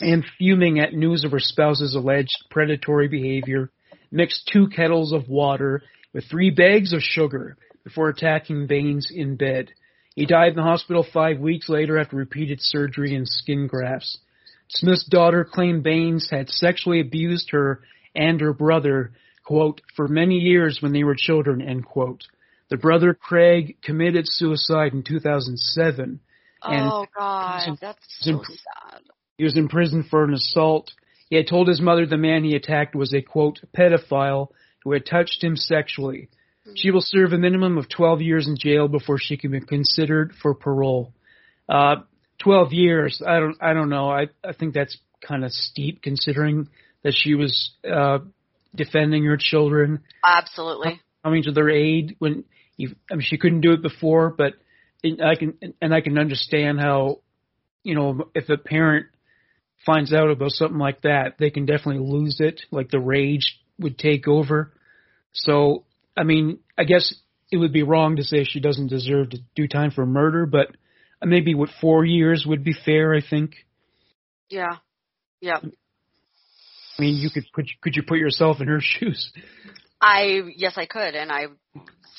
and fuming at news of her spouse's alleged predatory behavior, mixed two kettles of water with three bags of sugar before attacking Baines in bed. He died in the hospital five weeks later after repeated surgery and skin grafts. Smith's daughter claimed Baines had sexually abused her and her brother, quote, for many years when they were children, end quote. The brother Craig committed suicide in 2007. And oh God, that's so pr- sad. He was in prison for an assault. He had told his mother the man he attacked was a quote pedophile who had touched him sexually. She will serve a minimum of 12 years in jail before she can be considered for parole. Uh, 12 years, I don't, I don't know. I, I think that's kind of steep considering that she was, uh, defending her children, Absolutely. coming to their aid when you, I mean, she couldn't do it before, but I can, and I can understand how, you know, if a parent finds out about something like that, they can definitely lose it. Like the rage would take over. So, I mean, I guess it would be wrong to say she doesn't deserve to do time for murder, but maybe what four years would be fair. I think. Yeah. Yeah. I mean, you could put could you put yourself in her shoes? I yes, I could, and I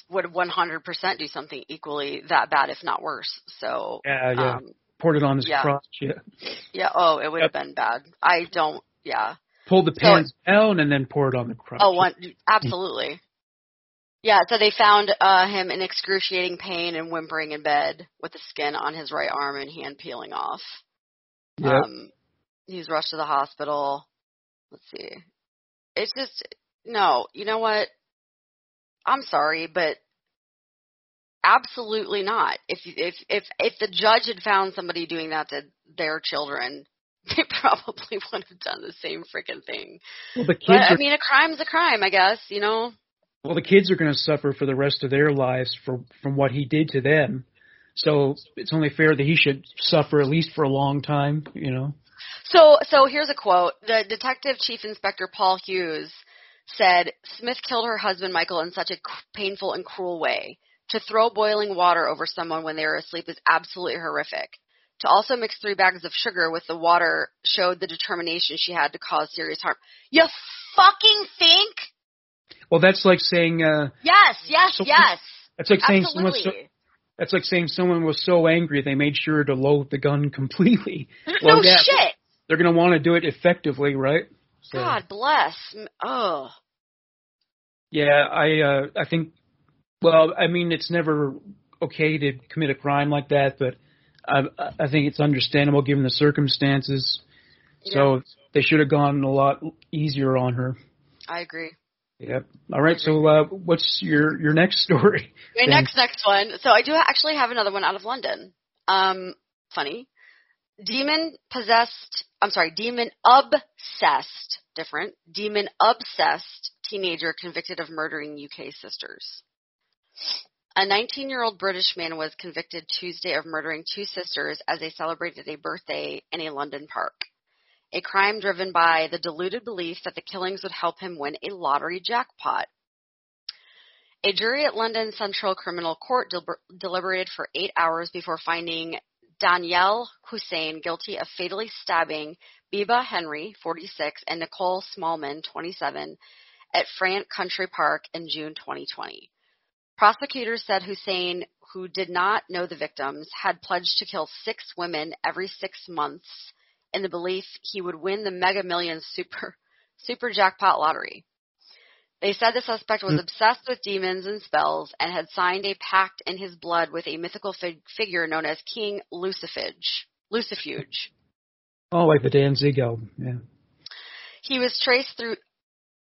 would 100% do something equally that bad, if not worse. So, Yeah, yeah. um, Poured it on his yeah. crotch. Yeah. yeah. Oh, it would have been bad. I don't. Yeah. Pulled the pants down and then poured on the crotch. Oh, one absolutely. Yeah. So they found uh, him in excruciating pain and whimpering in bed with the skin on his right arm and hand peeling off. Yep. Um, he was rushed to the hospital. Let's see. It's just no. You know what? I'm sorry, but absolutely not. If if if if the judge had found somebody doing that to their children, they probably would have done the same freaking thing. well, the kids But I mean, a crime's a crime, I guess. You know. well, the kids are going to suffer for the rest of their lives for from what he did to them. So it's only fair that he should suffer at least for a long time. You know. So, so here's a quote. The Detective Chief Inspector Paul Hughes said Smith killed her husband Michael in such a painful and cruel way. To throw boiling water over someone when they were asleep is absolutely horrific. To also mix three bags of sugar with the water showed the determination she had to cause serious harm. You fucking think? Well, that's like saying. Uh, yes, yes, so, yes. That's like saying Absolutely. someone. So, that's like saying someone was so angry they made sure to load the gun completely. no Well, yeah, shit. They're going to want to do it effectively, right? So, God bless. Oh. Yeah, I uh, I think. Well, I mean, it's never okay to commit a crime like that, but I I think it's understandable given the circumstances. So they should have gone a lot easier on her. I agree. Yep. All right. So uh, what's your your next story? My next next one. So I do actually have another one out of London. Um, funny. Demon possessed. I'm sorry. Demon obsessed. Different. Demon obsessed teenager convicted of murdering UK sisters. A 19 year old British man was convicted Tuesday of murdering two sisters as they celebrated a birthday in a London park. A crime driven by the deluded belief that the killings would help him win a lottery jackpot. A jury at London Central Criminal Court del- deliberated for eight hours before finding Danyal Hussein guilty of fatally stabbing Bibaa Henry, 46, and Nicole Smallman, 27, at Fryent Country Park in June 2020. Prosecutors said Hussein, who did not know the victims, had pledged to kill six women every six months in the belief he would win the Mega Millions super super jackpot lottery. They said the suspect was Hmm. obsessed with demons and spells and had signed a pact in his blood with a mythical fig- figure known as King Lucifuge. Lucifuge. Oh, like the Danzig album. Yeah. He was traced through.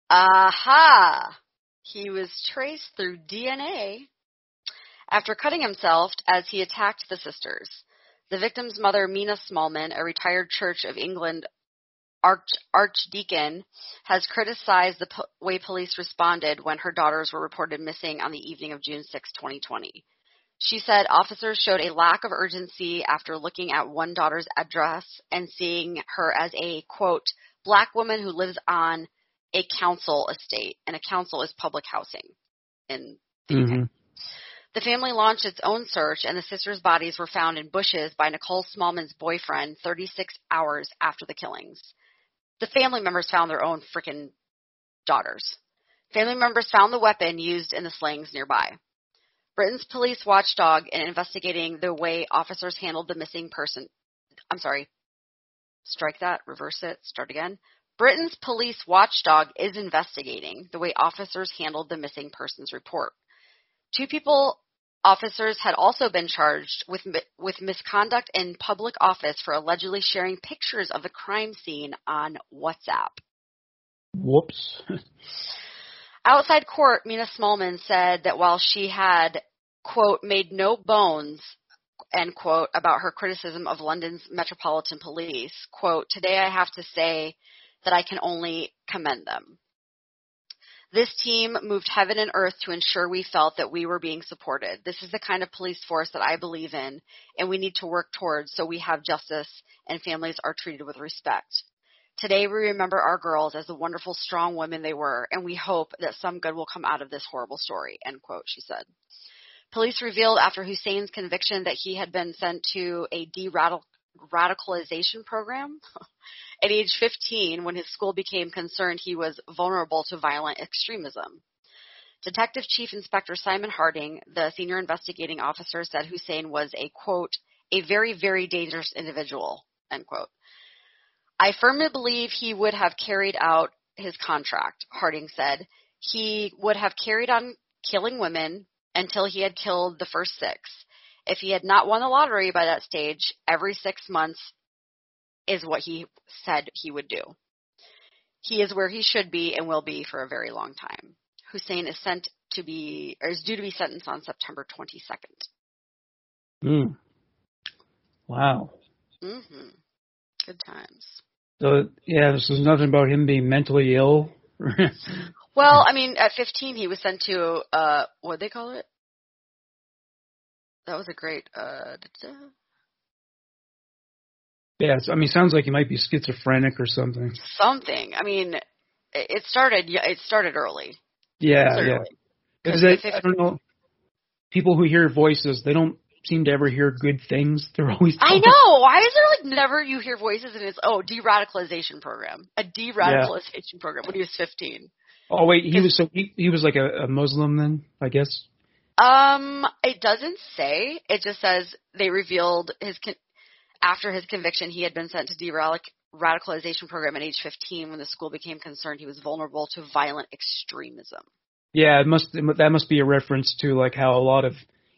Aha! He was traced through DNA after cutting himself as he attacked the sisters. The victim's mother, Mina Smallman, a retired Church of England arch, archdeacon, has criticized the po- way police responded when her daughters were reported missing on the evening of June 6, 2020. She said officers showed a lack of urgency after looking at one daughter's address and seeing her as a, quote, black woman who lives on a council estate, and a council is public housing in the UK. hmm The family launched its own search, and the sisters' bodies were found in bushes by Nicole Smallman's boyfriend 36 hours after the killings. The family members found their own freaking daughters. Family members found the weapon used in the slings nearby. Britain's police watchdog in investigating the way officers handled the missing person. I'm sorry. Strike that, reverse it, start again. Britain's police watchdog is investigating the way officers handled the missing persons report. Two people officers had also been charged with with misconduct in public office for allegedly sharing pictures of the crime scene on WhatsApp. Whoops. Outside court, Mina Smallman said that while she had, quote, made no bones, end quote, about her criticism of London's Metropolitan Police, quote, today I have to say that I can only commend them. This team moved heaven and earth to ensure we felt that we were being supported. This is the kind of police force that I believe in, and we need to work towards so we have justice and families are treated with respect. Today we remember our girls as the wonderful, strong women they were, and we hope that some good will come out of this horrible story, end quote, she said. Police revealed after Hussein's conviction that he had been sent to a de-radicalization program at age 15 when his school became concerned he was vulnerable to violent extremism. Detective Chief Inspector Simon Harding, the senior investigating officer, said Hussein was a quote, a very, very dangerous individual, end quote. I firmly believe he would have carried out his contract, Harding said. He would have carried on killing women until he had killed the first six. If he had not won the lottery by that stage, every six months is what he said he would do. He is where he should be and will be for a very long time. Hussein is sent to be or is due to be sentenced on September 22nd. Mm. Wow. Mhm. Good times. So yeah, this is nothing about him being mentally ill. Well, I mean, at 15, he was sent to uh, what they call it? That was a great uh. Yeah, I mean, it sounds like he might be schizophrenic or something. something. I mean, it it started. Yeah, it started early. Yeah, Clearly. yeah. 'Cause Because I, I don't know. People who hear voices, they don't seem to ever hear good things. They're always. I know. Why is there like never you hear voices and it's oh de-radicalization program, a de-radicalization program when he was 15. Oh wait, he was so he, he was like a, a Muslim then, I guess. Um, it doesn't say. It just says they revealed his con- after his conviction, he had been sent to de-radicalization program at age 15 when the school became concerned he was vulnerable to violent extremism. Yeah, it must that must be a reference to like how a lot of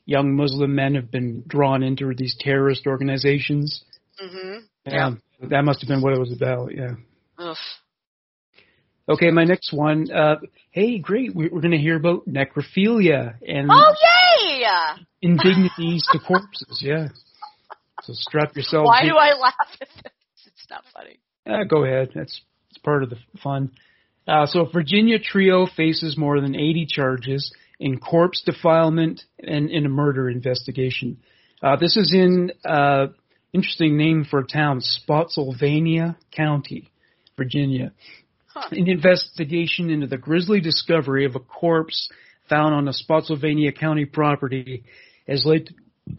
young Muslim men have been drawn into these terrorist organizations. Mhm. Yeah, that must have been what it was about. Yeah. Ugh. Okay, my next one. Uh, hey, great. We- We're going to hear about necrophilia and Oh yay! indignities to corpses. Yeah. So strap yourself. Why do I laugh at this? It's not funny. Uh, go ahead. That's it's part of the fun. Uh, so Virginia trio faces more than 80 charges in corpse defilement and in a murder investigation. Uh, this is in uh, interesting name for a town, Spotsylvania County, Virginia. Huh. An investigation into the grisly discovery of a corpse found on a Spotsylvania County property has led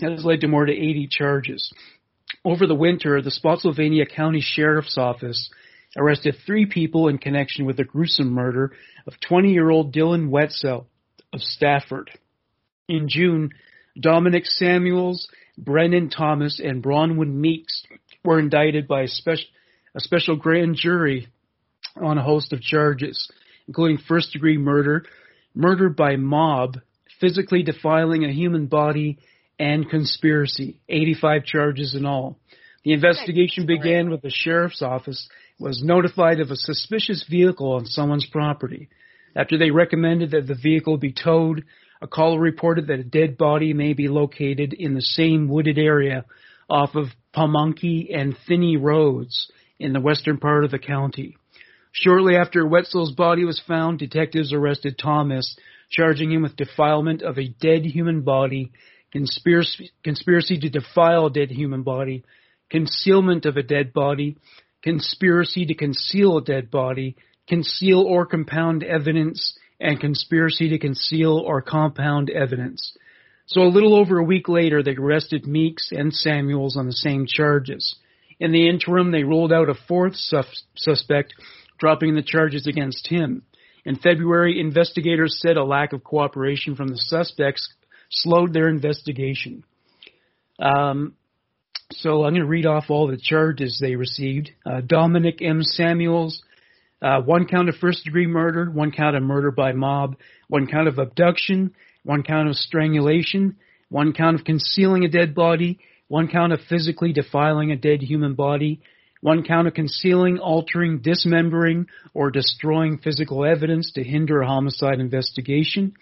has led to more than 80 charges. Over the winter, the Spotsylvania County Sheriff's Office arrested three people in connection with the gruesome murder of 20-year-old Dylan Wetzel of Stafford. In June, Dominic Samuels, Brennan Thomas, and Bronwyn Meeks were indicted by a special, a special grand jury on a host of charges, including first degree murder, murder by mob, physically defiling a human body, and conspiracy. 85 charges in all. The investigation began with the sheriff's office was notified of a suspicious vehicle on someone's property. After they recommended that the vehicle be towed, a caller reported that a dead body may be located in the same wooded area off of Pamunkey and Finney roads in the western part of the county. Shortly after Wetzel's body was found, detectives arrested Thomas, charging him with defilement of a dead human body, conspiracy, conspiracy to defile a dead human body, concealment of a dead body, conspiracy to conceal a dead body, conceal or compound evidence, and conspiracy to conceal or compound evidence. So a little over a week later, they arrested Meeks and Samuels on the same charges. In the interim, they ruled out a fourth sus- suspect, dropping the charges against him. In February, investigators said a lack of cooperation from the suspects slowed their investigation. Um, so I'm going to read off all the charges they received. Uh, Dominic M. Samuels, uh, one count of first degree murder, one count of murder by mob, one count of abduction, one count of strangulation, one count of concealing a dead body, one count of physically defiling a dead human body, one count of concealing, altering, dismembering, or destroying physical evidence to hinder a homicide investigation,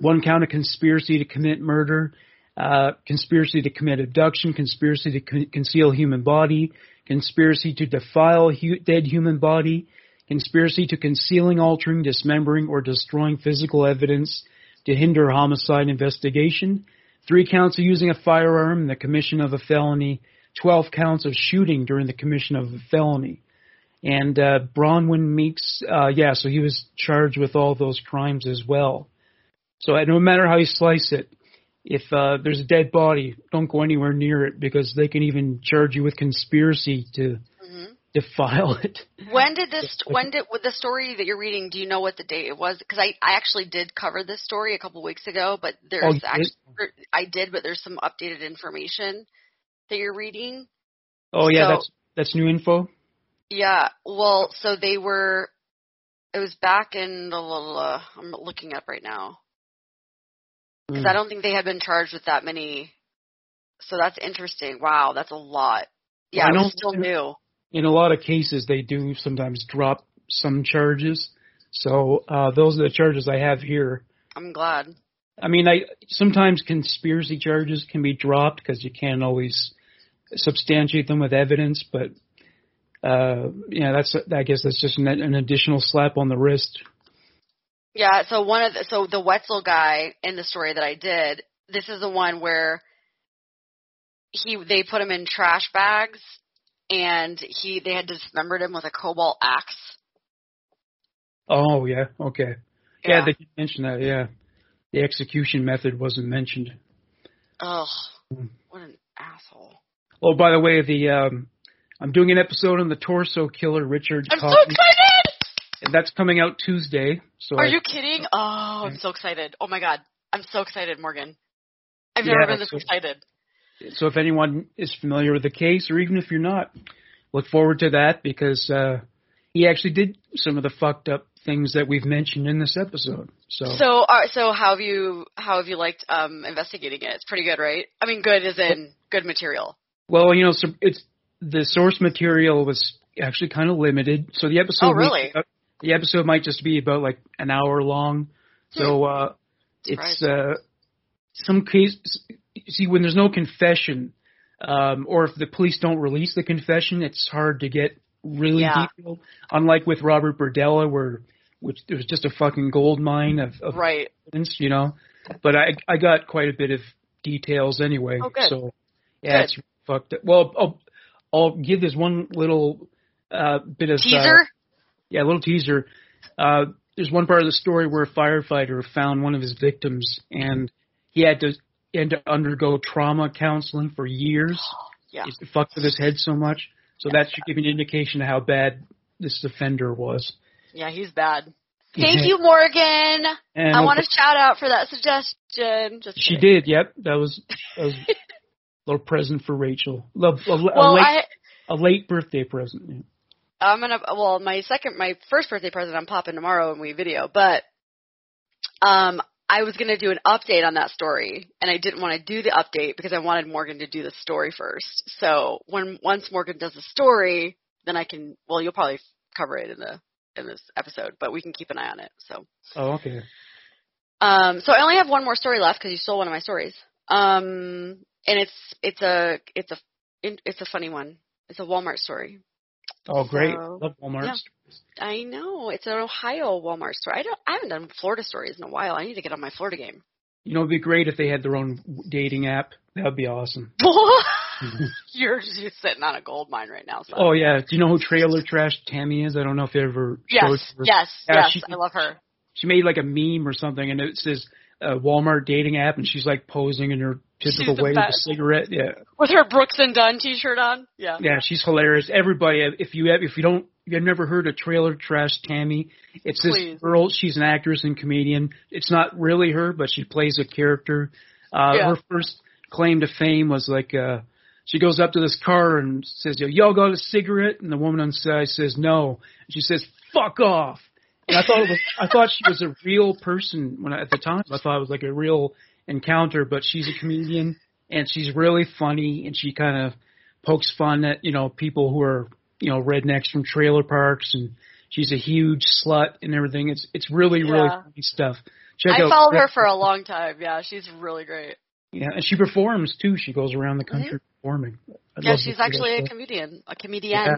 one count of conspiracy to commit murder, uh, conspiracy to commit abduction, conspiracy to con- conceal human body, conspiracy to defile hu- dead human body, conspiracy to concealing, altering, dismembering, or destroying physical evidence to hinder homicide investigation, three counts of using a firearm in the commission of a felony, 12 counts of shooting during the commission of a felony. And uh, Bronwyn Meeks, uh, yeah, so he was charged with all those crimes as well. So no matter how you slice it, if uh, there's a dead body, don't go anywhere near it because they can even charge you with conspiracy to hmm defile it. When did this? When did with the story that you're reading? Do you know what the date it was? Because I I actually did cover this story a couple weeks ago, but Oh, there's did? actually I did, but there's some updated information that you're reading. Oh yeah, So- that's that's new info. Yeah. Well, so they were. It was back in the. I'm looking up right now because I don't think they had been charged with that many. So that's interesting. Wow, that's a lot. Yeah, I was don't- still new. in a lot of cases they do sometimes drop some charges. So uh, those are the charges I have here. I'm glad. I mean, I sometimes conspiracy charges can be dropped because you can't always substantiate them with evidence, but uh, yeah, that's I guess that's just an, an additional slap on the wrist. Yeah, so one of the, so the Wetzel guy in the story that I did, this is the one where he they put him in trash bags and he they had dismembered him with a cobalt axe. Oh yeah, okay. Yeah. Yeah, they did mention that. Yeah, the execution method wasn't mentioned. Mm. What an asshole. Oh, by the way, the um, I'm doing an episode on the torso killer Richard I'm so excited! And that's coming out Tuesday. So Are I- you kidding? Oh, I'm so excited. Oh my god. I'm so excited, Morgan. I've Yeah, never been this so- excited. So if anyone is familiar with the case, or even if you're not, look forward to that because uh, he actually did some of the fucked up things that we've mentioned in this episode. So, So, uh, so how have you how have you liked um investigating it? It's pretty good, right? I mean, good is in good material. well, you know, so it's the source material was actually kind of limited. So the episode, Oh, really? uh, the episode might just be about like an hour long. So uh, it's uh, some case. See, when there's no confession, um, or if the police don't release the confession, it's hard to get really Yeah. detailed. Unlike with Robert Berdella, where which there was just a fucking gold mine of, of Right. evidence, you know. But I I got quite a bit of details anyway. Oh, good. So yeah, Good. it's fucked. Up. Well, I'll I'll give this one little uh, bit of uh, Teaser. Yeah, a little teaser. Uh, there's one part of the story where a firefighter found one of his victims, and he had to he had to undergo trauma counseling for years. yeah. It fucked with his head so much. So that should give you an indication of how bad this offender was. Yeah, he's bad. Thank you, Morgan. And I want a shout out for that suggestion. Just She kidding. did. Yep, that was that was a little present for Rachel. A, a, a late, I a late birthday present. I'm gonna. Well, my second, my first birthday present, I'm popping tomorrow when we video. But um, I was gonna do an update on that story, and I didn't want to do the update because I wanted Morgan to do the story first. So when once Morgan does the story, then I can. Well, you'll probably cover it in the in this episode, but we can keep an eye on it. So. Oh, okay. Um, so I only have one more story left because you stole one of my stories. Um, and it's it's a it's a it's a funny one. It's a Walmart story. Oh, great. So, Love Walmart. yeah. I know it's an Ohio Walmart store. I don't I haven't done Florida stories in a while. I need to get on my Florida game. You know, it'd be great if they had their own dating app. That'd be awesome. You're just sitting on a gold mine right now. So. Oh yeah. Do you know who Trailer Trash Tammy is? I don't know if you ever yes, her. yes, Yeah, yes. she- I love her. She made like a meme or something, and it says uh, Walmart dating app, and she's like posing in her typical She's the way with a cigarette. Yeah, With her Brooks and Dunn T-shirt on. Yeah. yeah, she's hilarious. Everybody, if you have, if you don't, if you've never heard of Trailer Trash Tammy, it's this Please. girl. She's an actress and comedian. It's not really her, but she plays a character. Uh, Yeah. Her first claim to fame was like. uh she goes up to this car and says, Yo, y'all got a cigarette? And the woman on the side says, no. And she says, fuck off. And I thought it was, I thought she was a real person when I, at the time. I thought it was like a real encounter, but she's a comedian and she's really funny and she kind of pokes fun at, you know, people who are, you know, rednecks from trailer parks and she's a huge slut and everything. It's, it's really, really funny stuff. Check I out followed her for a long time. Yeah, she's really great. Yeah, and she performs too. She goes around the country performing. I'd Mm-hmm. Yeah, she's actually a comedian. A comedian. Yeah.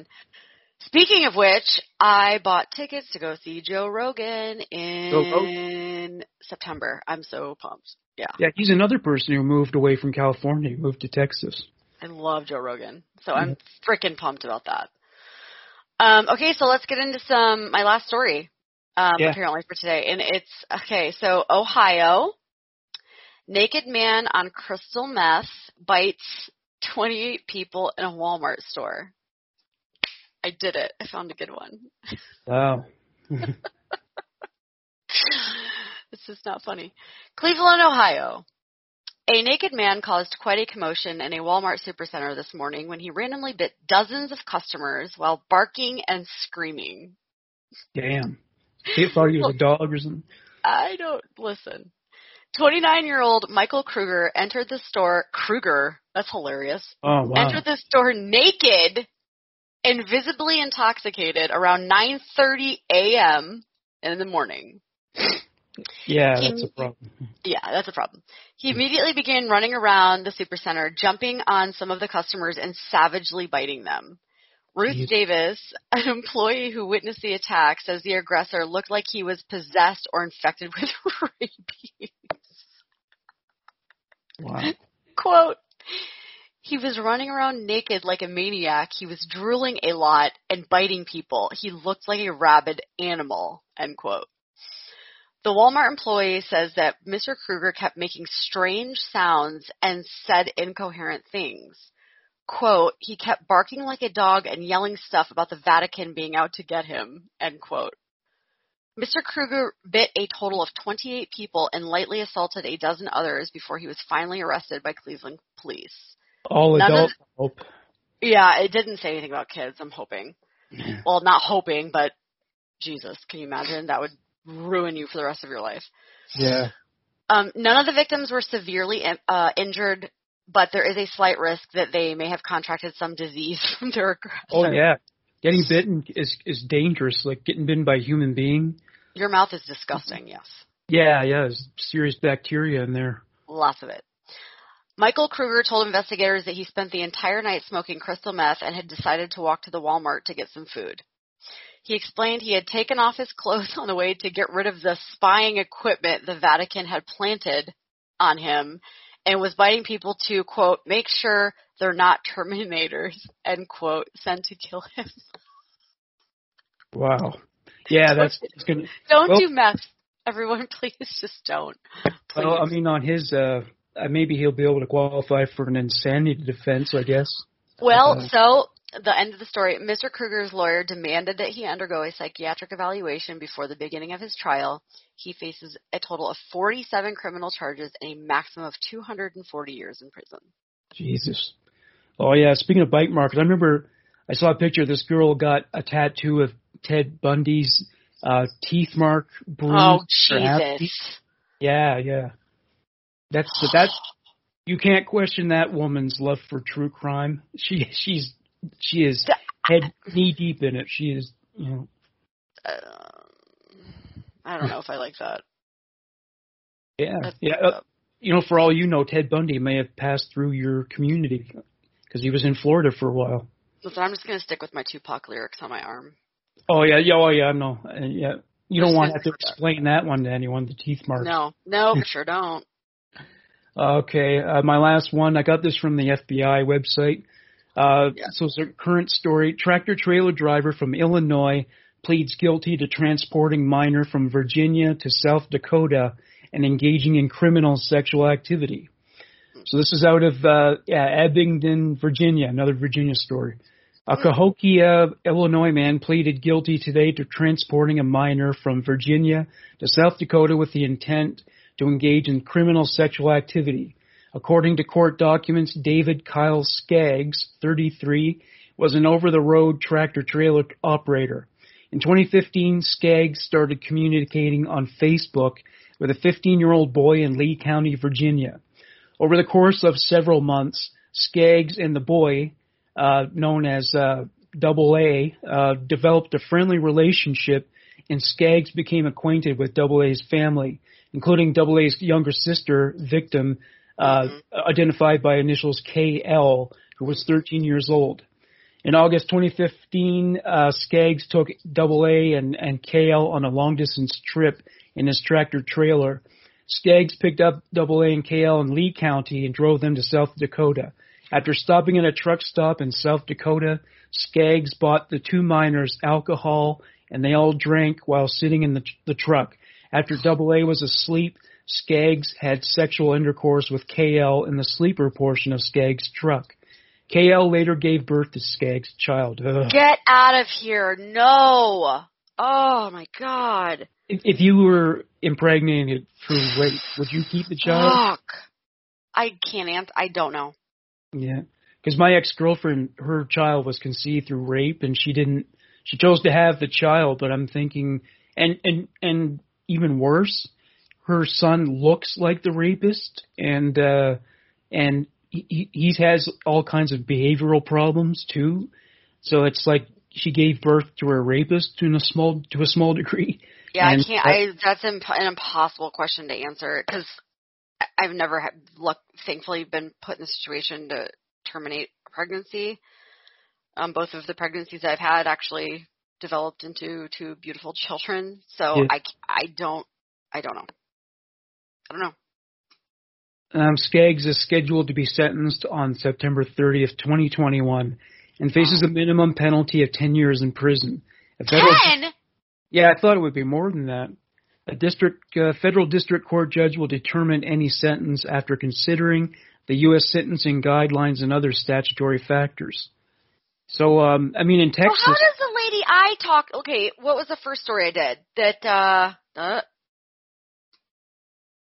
Speaking of which, I bought tickets to go see Joe Rogan in. September. I'm so pumped. Yeah, Yeah, he's another person who moved away from California, moved to Texas. I love Joe Rogan. So I'm freaking pumped about that. Um, okay, so let's get into some my last story. Um, Yeah. apparently for today, and it's okay. So Ohio, naked man on crystal meth bites 28 people in a Walmart store. I did it. I found a good one. Wow. is not funny. Cleveland, Ohio. A naked man caused quite a commotion in a Walmart supercenter this morning when he randomly bit dozens of customers while barking and screaming. Damn. He thought he was a dog or something. I don't listen. 29 year old Michael Kruger entered the store. Kruger, that's hilarious. Oh wow. Entered the store naked and visibly intoxicated around 9:30 a.m. in the morning. Yeah, He- that's a problem. Yeah, that's a problem. He immediately began running around the supercenter, jumping on some of the customers and savagely biting them. Ruth. Davis, an employee who witnessed the attack, says the aggressor looked like he was possessed or infected with rabies. Wow. Quote, He was running around naked like a maniac. He was drooling a lot and biting people. He looked like a rabid animal. End quote. The Walmart employee says that Mr. Kruger kept making strange sounds and said incoherent things. Quote, he kept barking like a dog and yelling stuff about the Vatican being out to get him. End quote. Mr. Kruger bit a total of 28 people and lightly assaulted a dozen others before he was finally arrested by Cleveland police. All None of- adults. hope. Yeah, it didn't say anything about kids, I'm hoping. Well, not hoping, but Jesus, can you imagine? That would ruin you for the rest of your life. Yeah. Um, none of the victims were severely uh, injured, but there is a slight risk that they may have contracted some disease from their aggressor. Oh yeah. Getting bitten is is dangerous. Like getting bitten by a human being. Your mouth is disgusting, yes. Yeah, yeah. There's serious bacteria in there. Lots of it. Michael Kruger told investigators that he spent the entire night smoking crystal meth and had decided to walk to the Walmart to get some food. He explained he had taken off his clothes on the way to get rid of the spying equipment the Vatican had planted on him and was biting people to, quote, make sure they're not Terminators, end quote, sent to kill him. Wow. Yeah, that's it's gonna. Don't Well- do meth. Everyone, please just don't. Please. Well, I mean, on his, uh, uh, maybe he'll be able to qualify for an insanity defense, I guess. Well, Uh, so the end of the story. Mr. Kruger's lawyer demanded that he undergo a psychiatric evaluation before the beginning of his trial. He faces a total of 47 criminal charges and a maximum of 240 years in prison. Jesus. Oh yeah. Speaking of bike markers, I remember I saw a picture. This girl got a tattoo of Ted Bundy's uh, teeth mark. Bruise Oh, her half teeth. Jesus. Yeah, yeah. That's that's you can't question that woman's love for true crime. She she's she is head knee deep in it. She is you know Uh, I don't know if I like that. yeah That's yeah. Uh, you know, for all you know, Ted Bundy may have passed through your community because he was in Florida for a while. Listen, I'm just going to stick with my Tupac lyrics on my arm. Oh yeah, yeah, oh yeah, no, uh, yeah. You don't want to have to explain that one to anyone. The teeth marks. No, no, for sure don't. Okay, uh, my last one. I got this from the FBI website. Uh, Yeah. So current story. Tractor trailer driver from Illinois pleads guilty to transporting minor from Virginia to South Dakota and engaging in criminal sexual activity. So this is out of uh, yeah, Abingdon, Virginia, another Virginia story. A Cahokia, Illinois man pleaded guilty today to transporting a minor from Virginia to South Dakota with the intent to engage in criminal sexual activity. According to court documents, David Kyle Skaggs, 33, was an over-the-road tractor-trailer operator. In 2015, Skaggs started communicating on Facebook with a 15-year-old boy in Lee County, Virginia. Over the course of several months, Skaggs and the boy, uh, known as uh, Double A, uh, developed a friendly relationship, and Skaggs became acquainted with Double A's family, including Double A's younger sister, victim, uh, identified by initials KL, who was 13 years old. In August 2015, uh, Skaggs took Double A and, and KL on a long distance trip in his tractor trailer. Skaggs picked up Double A and KL in Lee County and drove them to South Dakota. After stopping at a truck stop in South Dakota, Skaggs bought the two miners alcohol and they all drank while sitting in the, the truck. After Double A was asleep, Skaggs had sexual intercourse with KL in the sleeper portion of Skaggs' truck. KL later gave birth to Skaggs' child. Ugh. Get out of here. No. Oh my god. If, if you were impregnated through rape, would you keep the child? Fuck. I can't answer. I don't know. Yeah, because my ex girlfriend, her child was conceived through rape, and she didn't. She chose to have the child, but I'm thinking, and and and even worse, her son looks like the rapist, and uh and he he has all kinds of behavioral problems too. So it's like she gave birth to a rapist to a small to a small degree. Yeah, And I can't. I that's imp- an impossible question to answer because I've never had luck. Thankfully, been put in a situation to terminate a pregnancy. Um, both of the pregnancies I've had actually developed into two beautiful children. So Yeah. I I don't I don't know. I don't know. Um, Skaggs is scheduled to be sentenced on September 30th, 2021, and faces a minimum penalty of 10 years in prison. A federal, Ten. yeah, I thought it would be more than that. A district uh, federal district court judge will determine any sentence after considering the U.S. sentencing guidelines and other statutory factors. So, um, I mean, in Texas, how does the lady I talk? Okay, what was the first story I did? That uh, uh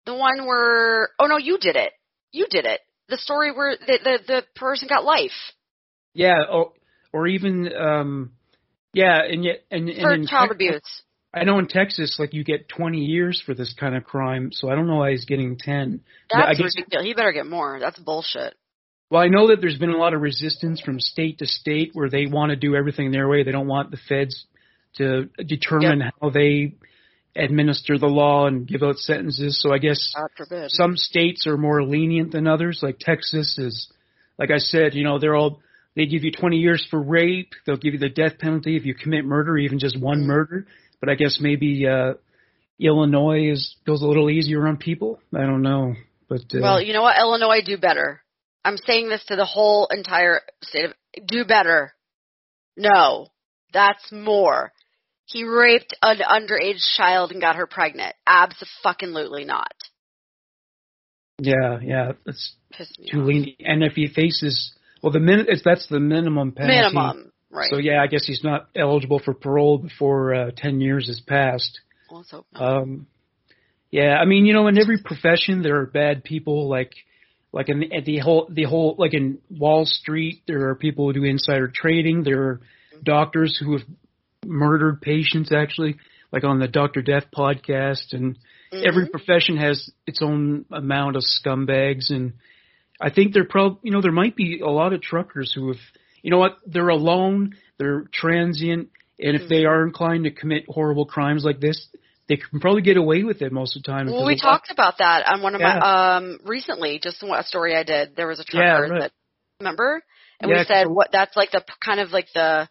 the one where oh no, you did it. You did it. The story where the the, the person got life yeah, or, or even, um, yeah, and yet, and, and for in child Tex- abuse. I know in Texas, like you get 20 years for this kind of crime, so I don't know why he's getting 10. Yeah, I That's guess- ridiculous. He better get more. That's bullshit. Well, I know that there's been a lot of resistance from state to state where they want to do everything their way. They don't want the feds to determine how they administer the law and give out sentences. So I guess some states are more lenient than others. Like Texas is, like I said, you know, they're all they give you 20 years for rape. They'll give you the death penalty if you commit murder, even just one Mhm. murder. But I guess maybe uh Illinois is goes a little easier on people. I don't know, but uh, Well, you know what? Illinois, do better. I'm saying this to the whole entire state of do better. No, that's more. He raped an underage child and got her pregnant. Absolutely not. yeah, yeah, that's too lenient. And if he faces, well, the min that's the minimum penalty. Minimum, right? So yeah, I guess he's not eligible for parole before uh, 10 years has passed. Well, let's hope not. Um, yeah, I mean, you know, in every profession there are bad people. Like, like in the, the whole, the whole, like in Wall Street, there are people who do insider trading. There are doctors who have murdered patients, actually, like on the Doctor Death podcast. And every Mhm. profession has its own amount of scumbags. And I think there probably, you know, there might be a lot of truckers who have, you know what, they're alone, they're transient, and if they are inclined to commit horrible crimes like this, they can probably get away with it most of the time. Well, we talked about that on one of Yeah. my um recently. Just a story I did. There was a Yeah, trucker right. that remember, and Yeah, we said what that's like the p- kind of like the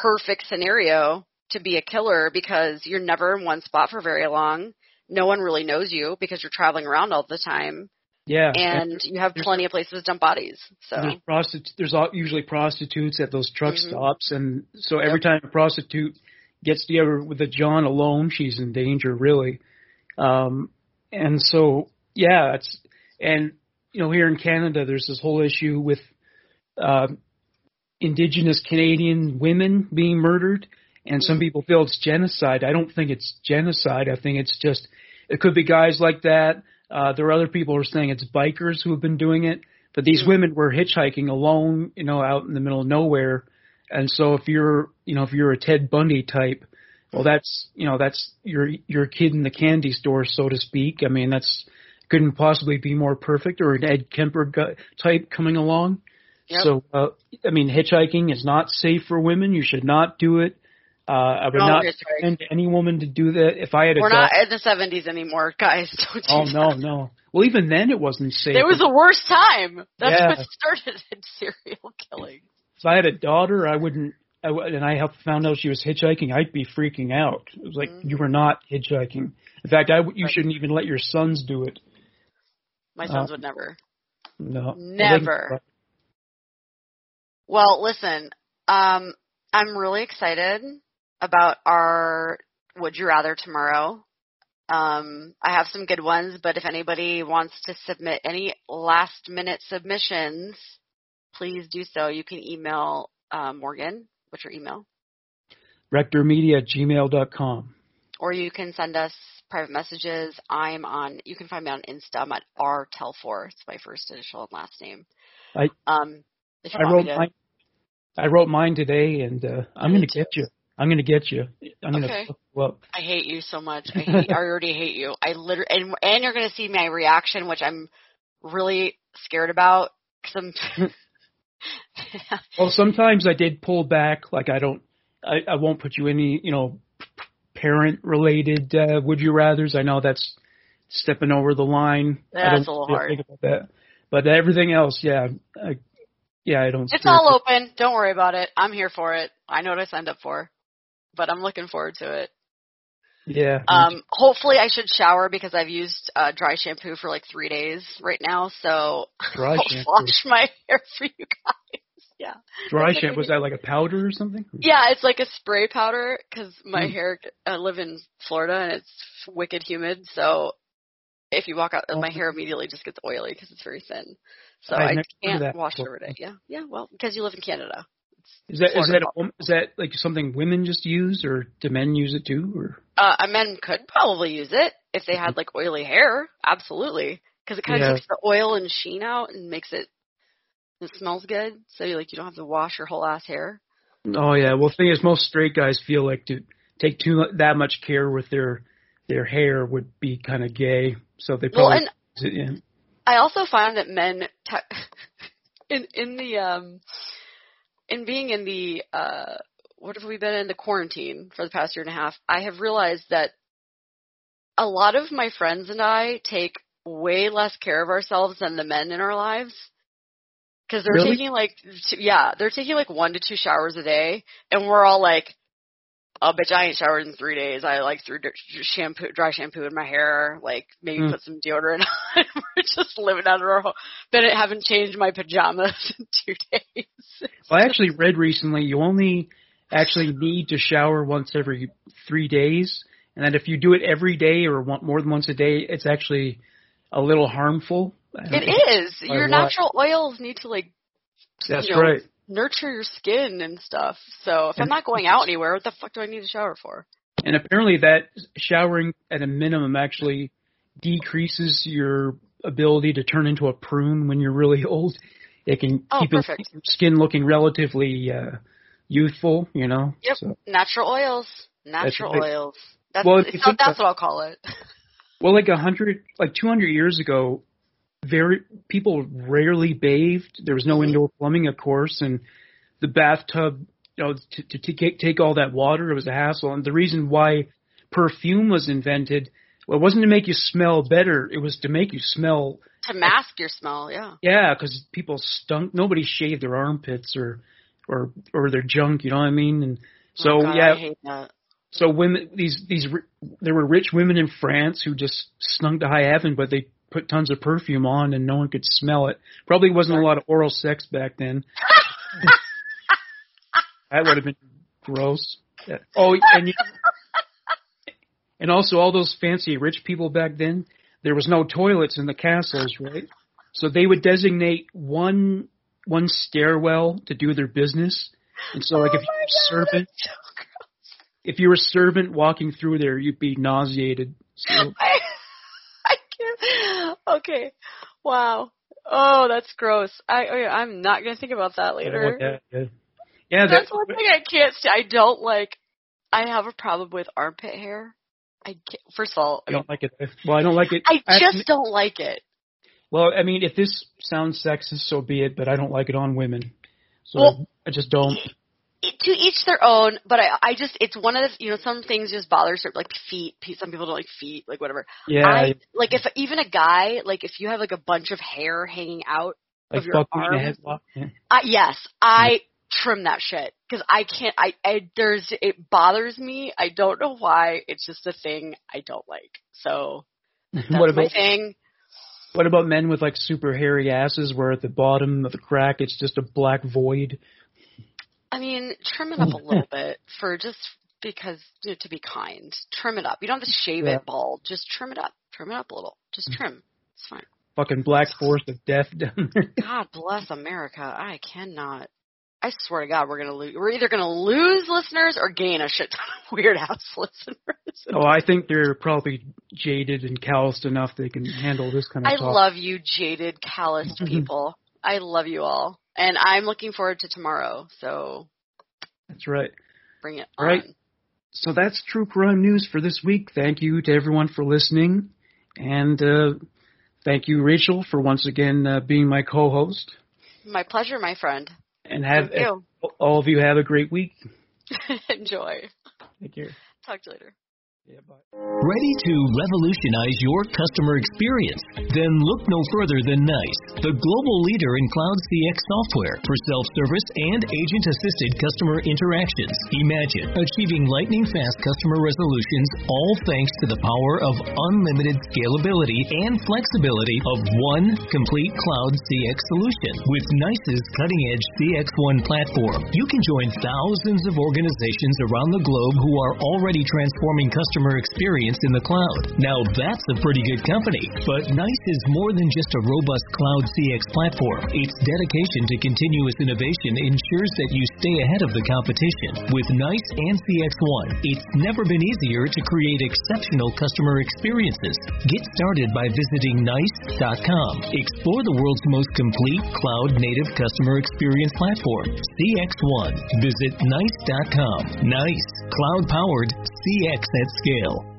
perfect scenario to be a killer because you're never in one spot for very long. No one really knows you because you're traveling around all the time, Yeah, and you have plenty of places to dump bodies. So there's prostitutes. There's al- usually prostitutes at those truck Mhm. stops, and so every time a prostitute gets together with a John alone, she's in danger, really. Um, and so, yeah, it's and you know here in Canada, there's this whole issue with uh, Indigenous Canadian women being murdered, and some people feel it's genocide. I don't think it's genocide. I think it's just it could be guys like that. Uh, there are other people who are saying it's bikers who have been doing it, but these women were hitchhiking alone, you know, out in the middle of nowhere. And so if you're, you know, if you're a Ted Bundy type, well, that's, you know, that's your your kid in the candy store, so to speak. I mean, that's couldn't possibly be more perfect. Or an Ed Kemper type coming along. Yep. So, uh, I mean, hitchhiking is not safe for women. You should not do it. Uh, I would Don't not recommend any woman to do that. If I had a we're daughter, not in the 70s anymore, guys. Don't do oh no, that. no. Well, even then it wasn't safe. It was the worst time. That's Yeah. what started in serial killing. if I had a daughter, I wouldn't. I, w- and I found out she was hitchhiking, I'd be freaking out. It was like Mhm. you were not hitchhiking. In fact, I w- you Right. shouldn't even let your sons do it. My sons Uh, would never. No, Never. Well, listen, um, I'm really excited about our Would You Rather tomorrow. Um, I have some good ones, but if anybody wants to submit any last minute submissions, please do so. You can email uh, Morgan. What's your email? Rectormedia at gmail.com. Or you can send us private messages. I'm on, you can find me on Insta. I'm at rtel4. It's my first initial and last name. I- um, I wrote mine. I wrote mine today, and uh, I'm going to get you. I'm going to get you. I'm going to Okay. fuck you up. I hate you so much. I hate. I already hate you. I literally and and you're gonna see my reaction, which I'm really scared about. Cause I'm. Well, sometimes I did pull back. Like I don't. I, I won't put you any. You know, parent related. Uh, would you rather's? I know that's stepping over the line. I That's don't a little hard. Think about that. But everything else, yeah, I, yeah, I don't. it's all open. Don't worry about it. I'm here for it. I know what I signed up for, but I'm looking forward to it. Yeah. Um, hopefully I should shower because I've used uh, dry shampoo for like three days right now. So Dry I'll shampoo. wash my hair for you guys. Yeah. Dry shampoo. Was that like a powder or something? Yeah, it's like a spray powder because my Hmm. hair. I live in Florida and it's wicked humid, so if you walk out, my hair immediately just gets oily because it's very thin. So I of can't wash before. every day. Yeah, yeah. Well, because you live in Canada. Is that is that a, is that like something women just use, or do men use it too? Or Uh, a men could probably use it if they had like oily hair. Absolutely, because it kind of Yeah. takes the oil and sheen out and makes it. It smells good, so you like you don't have to wash your whole ass hair. oh yeah, well, the thing is, most straight guys feel like to take too that much care with their their hair would be kind of gay, so they Well, probably and use it, yeah. I also found that men te- in in the um in being in the uh what have we been in the quarantine for the past year and a half, I have realized that a lot of my friends and I take way less care of ourselves than the men in our lives. Cuz they're Really? taking like t- yeah, they're taking like 1 to 2 showers a day and we're all like Oh, bitch, I ain't showered in three days. I like threw d- shampoo, dry shampoo in my hair, like maybe Mm. put some deodorant on. We're just living out of our home. But I haven't changed my pajamas in two days. Well, I actually read recently you only actually need to shower once every three days, and that if you do it every day or want more than once a day, it's actually a little harmful. It is. Your natural oils need to like That's you know, right. Nurture your skin and stuff. So if I'm not going out anywhere, what the fuck do I need to shower for? And apparently, that showering at a minimum actually decreases your ability to turn into a prune when you're really old. It can Oh, keep your skin looking relatively uh, youthful, you know. Yep. So, Natural oils. Natural right. oils. That's Well, so think that's what I'll call it. well, like a hundred, like two hundred years ago, very people rarely bathed. There was no Mhm. indoor plumbing, of course, and the bathtub, you know, to, to, to take, take all that water, it was a hassle. And the reason why perfume was invented, well, it wasn't to make you smell better. It was to make you smell To mask your smell, yeah. Yeah, because people stunk. Nobody shaved their armpits or or or their junk. You know what I mean? And so oh, God, yeah, I hate that. so women these these there were rich women in France who just stunk to high heaven, but they put tons of perfume on and no one could smell it. Probably wasn't a lot of oral sex back then. that would have been gross. Oh, and you, and also all those fancy rich people back then, there was no toilets in the castles, right? So they would designate one one stairwell to do their business. And so like oh if you were a God, servant so if you were a servant walking through there, you'd be nauseated. So I, I can't. Okay. Wow. Oh, that's gross. I oh, yeah, I'm not gonna think about that later. yeah, yeah. yeah that, That's one thing I can't. I don't like. I have a problem with armpit hair. I can't, first of all, I don't like it. Well, I don't like it. I I- just don't like it. well, I mean, if this sounds sexist, so be it. But I don't like it on women. So Well- I just don't. To each their own, but I, I just, it's one of the, you know, some things just bother certain, like feet. Some people don't like feet, like whatever. Yeah, I, like if even a guy, like if you have like a bunch of hair hanging out, like of your fuck me in the arms. headlock. Yeah. I, yes, I trim that shit because I can't. I, I there's it bothers me. I don't know why. It's just a thing I don't like. So that's what my about thing. what about men with like super hairy asses, where at the bottom of the crack it's just a black void? I mean, trim it up a mm-hmm. little bit for just because you know, to be kind. Trim it up. You don't have to shave Yeah. it bald. Just trim it up. Trim it up a little. Just trim. It's fine. Fucking black forest of death down there. God bless America. I cannot. I swear to God, we're gonna lose. We're either gonna lose listeners or gain a shit ton of weird ass listeners. oh, I think they're probably jaded and calloused enough they can handle this kind of I talk. love you, jaded, calloused mm-hmm. people. I love you all, and I'm looking forward to tomorrow. So That's right. bring it All right. on. So that's True Crime News for this week. Thank you to everyone for listening. And uh, thank you, Rachel, for once again uh, being my co host. My pleasure, my friend. And have Thank you. all of you have a great week. Enjoy. Take care. Talk to you later. Yeah. Ready to revolutionize your customer experience? Then look no further than NICE, the global leader in cloud CX software for self-service and agent-assisted customer interactions. Imagine achieving lightning-fast customer resolutions all thanks to the power of unlimited scalability and flexibility of one complete cloud CX solution. With NICE's cutting-edge CX1 platform, you can join thousands of organizations around the globe who are already transforming customer experience in the cloud. Now that's a pretty good company. But NICE is more than just a robust cloud CX platform. Its dedication to continuous innovation ensures that you stay ahead of the competition. With NICE and CX1, it's never been easier to create exceptional customer experiences. Get started by visiting NICE.com. Explore the world's most complete cloud native customer experience platform, CX1. Visit NICE.com. NICE, cloud powered CX at scale scale.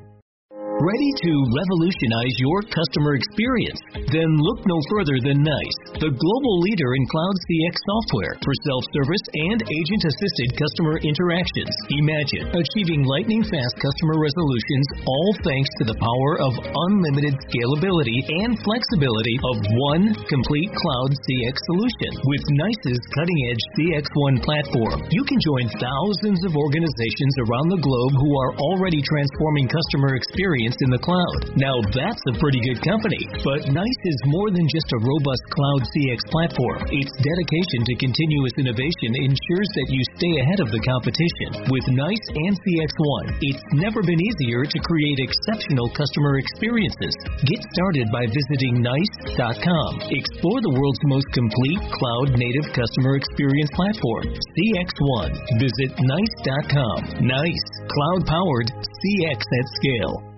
Ready to revolutionize your customer experience? Then look no further than NICE, the global leader in cloud CX software for self-service and agent-assisted customer interactions. Imagine achieving lightning-fast customer resolutions all thanks to the power of unlimited scalability and flexibility of one complete cloud CX solution. With NICE's cutting-edge CX1 platform, you can join thousands of organizations around the globe who are already transforming customer experience in the cloud. Now that's a pretty good company. But NICE is more than just a robust cloud CX platform. Its dedication to continuous innovation ensures that you stay ahead of the competition. With NICE and CX1, it's never been easier to create exceptional customer experiences. Get started by visiting NICE.com. Explore the world's most complete cloud native customer experience platform, CX1. Visit NICE.com. NICE, cloud powered CX at scale.